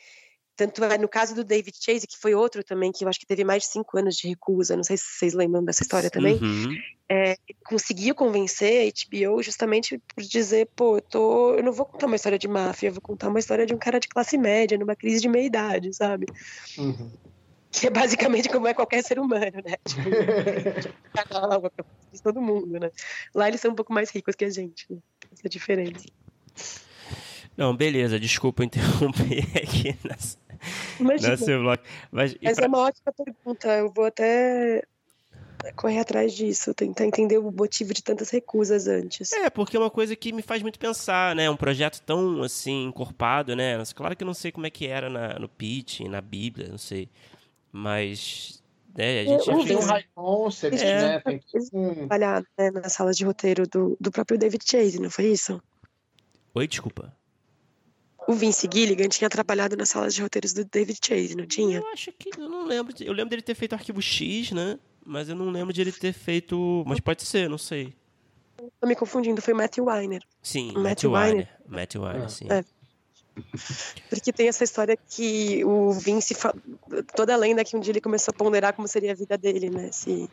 Tanto é no caso do David Chase, que foi outro também, que eu acho que teve mais de cinco anos de recusa, não sei se vocês lembram dessa história também, uhum. é, conseguiu convencer a HBO justamente por dizer, pô, eu, tô, eu não vou contar uma história de máfia, eu vou contar uma história de um cara de classe média, numa crise de meia-idade, sabe? Uhum. Que é basicamente como é qualquer ser humano, né? Tipo, todo mundo, né? Lá eles são um pouco mais ricos que a gente, né? Essa é a diferença.
Não, beleza, desculpa interromper aqui nessa, Imagina. bloco.
Mas, Essa pra... é uma ótima pergunta. Eu vou até correr atrás disso, tentar entender o motivo de tantas recusas antes.
É, porque é uma coisa que me faz muito pensar, né? Um projeto tão, assim, encorpado, né? Claro que eu não sei como é que era na, no pitch, na Bíblia, não sei. Mas... Né, a gente
já fez... um high concept, é. né? Tem
trabalhado né, na sala de roteiro do, do próprio David Chase, não foi isso?
Oi, desculpa.
O Vince Gilligan tinha trabalhado nas salas de roteiros do David Chase, não tinha?
Eu acho que eu não lembro. Eu lembro dele ter feito Arquivo X, né? Mas eu não lembro de ele ter feito. Mas pode ser, não sei.
Tô me confundindo, foi Matthew Weiner.
Sim, Matthew, Weiner. Matthew Weiner, ah. sim. É.
Porque tem essa história que o Vince. Toda a lenda que um dia ele começou a ponderar como seria a vida dele, né? Se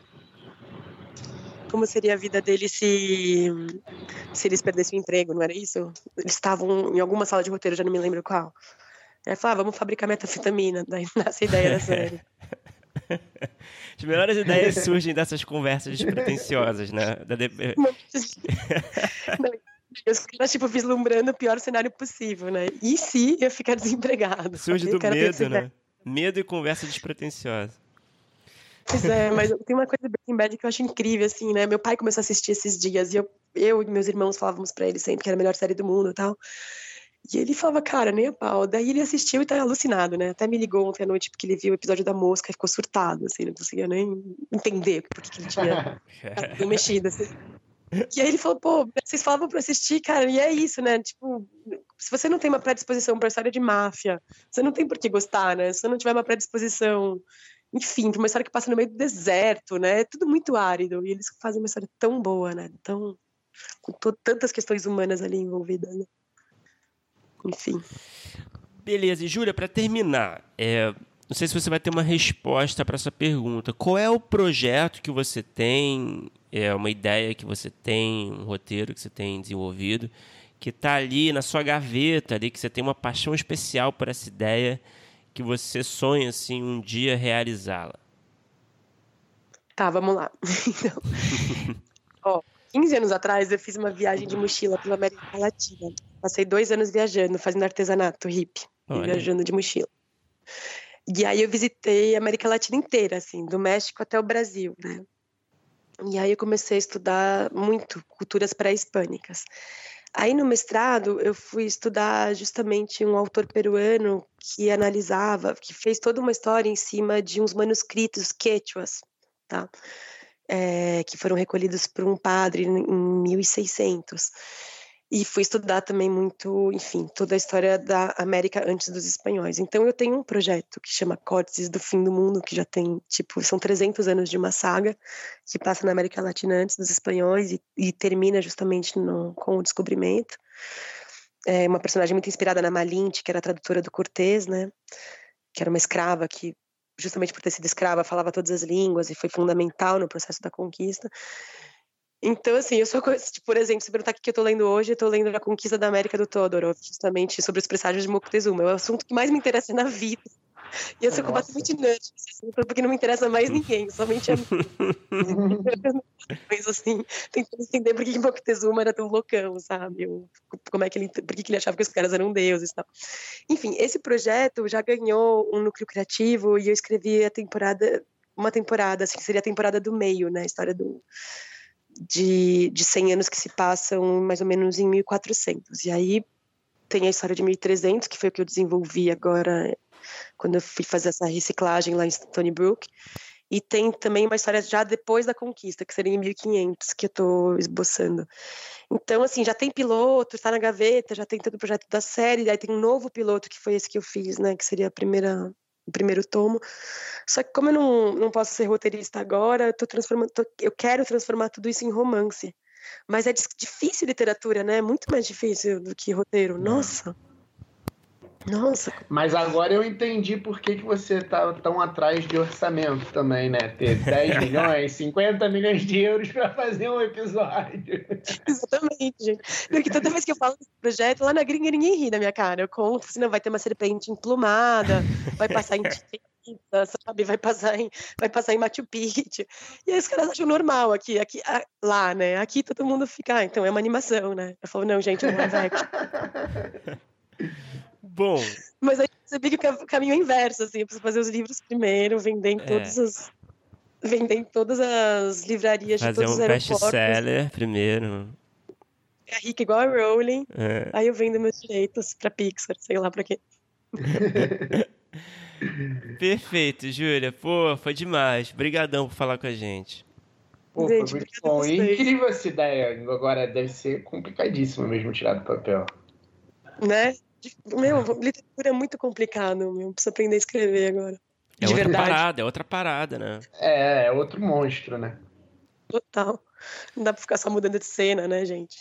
como seria a vida dele se, se eles perdessem o emprego, não era isso? Eles estavam em alguma sala de roteiro, já não me lembro qual. Aí falou, ah, vamos fabricar metafetamina, daí nasce a ideia da série.
As melhores ideias surgem dessas conversas despretensiosas, né? Da de...
Caras, tipo, vislumbrando o pior cenário possível, né? E se eu ficar desempregado?
Surge do medo, né? Medo e conversa despretensiosa.
Pois é, mas tem uma coisa Breaking Bad que eu acho incrível, assim, né? Meu pai começou a assistir esses dias e eu, eu e meus irmãos falávamos pra ele sempre que era a melhor série do mundo e tal. E ele falava, cara, nem a pau. Daí ele assistiu e tá alucinado, né? Até me ligou ontem à noite porque ele viu o episódio da mosca e ficou surtado, assim, não conseguia nem entender por que, ele tinha mexido, assim. E aí ele falou, pô, vocês falavam pra assistir, cara, e é isso, né? Tipo, se você não tem uma predisposição pra história de máfia, você não tem por que gostar, né? Se você não tiver uma predisposição enfim, uma história que passa no meio do deserto, né? É tudo muito árido. E eles fazem uma história tão boa, né? Tão, com tantas questões humanas ali envolvidas, né? Enfim.
Beleza, e Júlia, para terminar, é, não sei se você vai ter uma resposta para essa pergunta. Qual é o projeto que você tem, é uma ideia que você tem, um roteiro que você tem desenvolvido, que está ali na sua gaveta, ali que você tem uma paixão especial por essa ideia, que você sonha assim um dia realizá-la?
Tá, vamos lá. Então, ó, 15 anos atrás eu fiz uma viagem de mochila pela América Latina. Passei dois anos viajando, fazendo artesanato hippie, viajando de mochila. E aí eu visitei a América Latina inteira, assim, do México até o Brasil, né? E aí eu comecei a estudar muito culturas pré-hispânicas. Aí no mestrado eu fui estudar justamente um autor peruano que analisava, que fez toda uma história em cima de uns manuscritos quechuas, tá? É, que foram recolhidos por um padre em 1600. E fui estudar também muito, enfim, toda a história da América antes dos espanhóis. Então eu tenho um projeto que chama Córtices do Fim do Mundo, que já tem, tipo, são 300 anos de uma saga que passa na América Latina antes dos espanhóis e, e termina justamente no, com o descobrimento. É uma personagem muito inspirada na Malinte, que era tradutora do Cortés, né? Que era uma escrava que justamente por ter sido escrava, falava todas as línguas e foi fundamental no processo da conquista. Então, assim, eu sou, tipo, por exemplo, se perguntar o que eu tô lendo hoje, eu tô lendo A Conquista da América do Todorov, justamente sobre os presságios de Moctezuma. É o assunto que mais me interessa na vida. E eu sou Nossa. completamente nerd porque não me interessa mais ninguém, somente a mim. Mas assim, tentando entender por que Moctezuma era tão loucão, sabe? como é que ele, por que ele achava que os caras eram deuses e tal. Enfim, esse projeto já ganhou um núcleo criativo e eu escrevi a temporada, uma temporada, assim, seria a temporada do meio, né? A história do de, de 100 anos que se passam mais ou menos em 1400. E aí tem a história de 1300, que foi o que eu desenvolvi agora quando eu fui fazer essa reciclagem lá em Stony Brook. E tem também uma história já depois da conquista, que seria em 1500, que eu estou esboçando. Então, assim, já tem piloto, está na gaveta, já tem todo o projeto da série, daí tem um novo piloto, que foi esse que eu fiz, né, que seria a primeira o primeiro tomo. Só que como eu não, não posso ser roteirista agora, eu, tô transformando, tô, eu quero transformar tudo isso em romance. Mas é difícil literatura, né? É muito mais difícil do que roteiro. É. Nossa. Nossa.
Mas agora eu entendi por que, que você tá tão atrás de orçamento também, né? Ter 10 milhões, 50 milhões de euros para fazer um episódio.
Exatamente, gente. Porque toda vez que eu falo desse projeto, lá na gringa ninguém ri da minha cara. Eu conto, assim, não, vai ter uma serpente emplumada, vai passar em sabe? Vai passar em, vai passar em Machu Picchu. E aí os caras acham normal aqui, aqui, lá, né? Aqui todo mundo fica, ah, então é uma animação, né? Eu falo, não, gente, não é
Bom.
Mas aí percebi que o caminho é inverso, assim, eu preciso fazer os livros primeiro, vender em é. todas as. Vender em todas as livrarias
fazer
de todos
um os aeroportos. best-seller primeiro.
É rica igual a Rowling. É. Aí eu vendo meus direitos pra Pixar, sei lá pra quê.
Perfeito, Júlia. Pô, foi demais. Obrigadão por falar com a gente.
Pô, gente, foi muito bom. incrível essa ideia. Agora deve ser complicadíssimo mesmo tirar do papel.
Né? Meu, literatura é muito complicado, meu. Preciso aprender a escrever agora.
É de outra verdade. parada, é outra parada, né?
É, é outro monstro, né?
Total. Não dá pra ficar só mudando de cena, né, gente?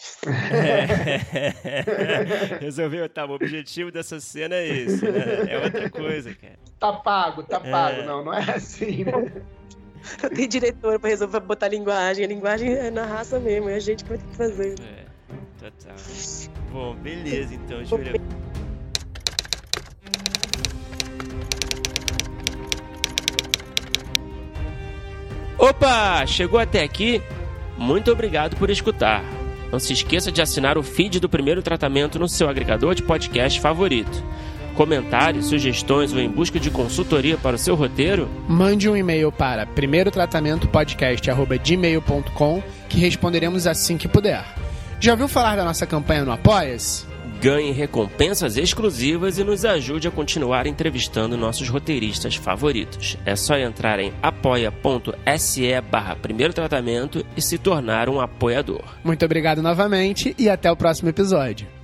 É. Resolveu, tá, o objetivo dessa cena é esse, né? É outra coisa, cara.
Tá pago, tá pago. É. Não, não é assim, né?
Eu tenho diretor pra resolver botar linguagem. A linguagem é na raça mesmo, é a gente que vai ter que fazer. É,
total. Bom, beleza então, Júlia. Opa! Chegou até aqui? Muito obrigado por escutar. Não se esqueça de assinar o feed do primeiro tratamento no seu agregador de podcast favorito. Comentários, sugestões ou em busca de consultoria para o seu roteiro?
Mande um e-mail para primeirotratamentopodcast.gmail.com que responderemos assim que puder. Já ouviu falar da nossa campanha no Apoia-se?
ganhe recompensas exclusivas e nos ajude a continuar entrevistando nossos roteiristas favoritos. É só entrar em apoia.se barra primeiro tratamento e se tornar um apoiador.
Muito obrigado novamente e até o próximo episódio.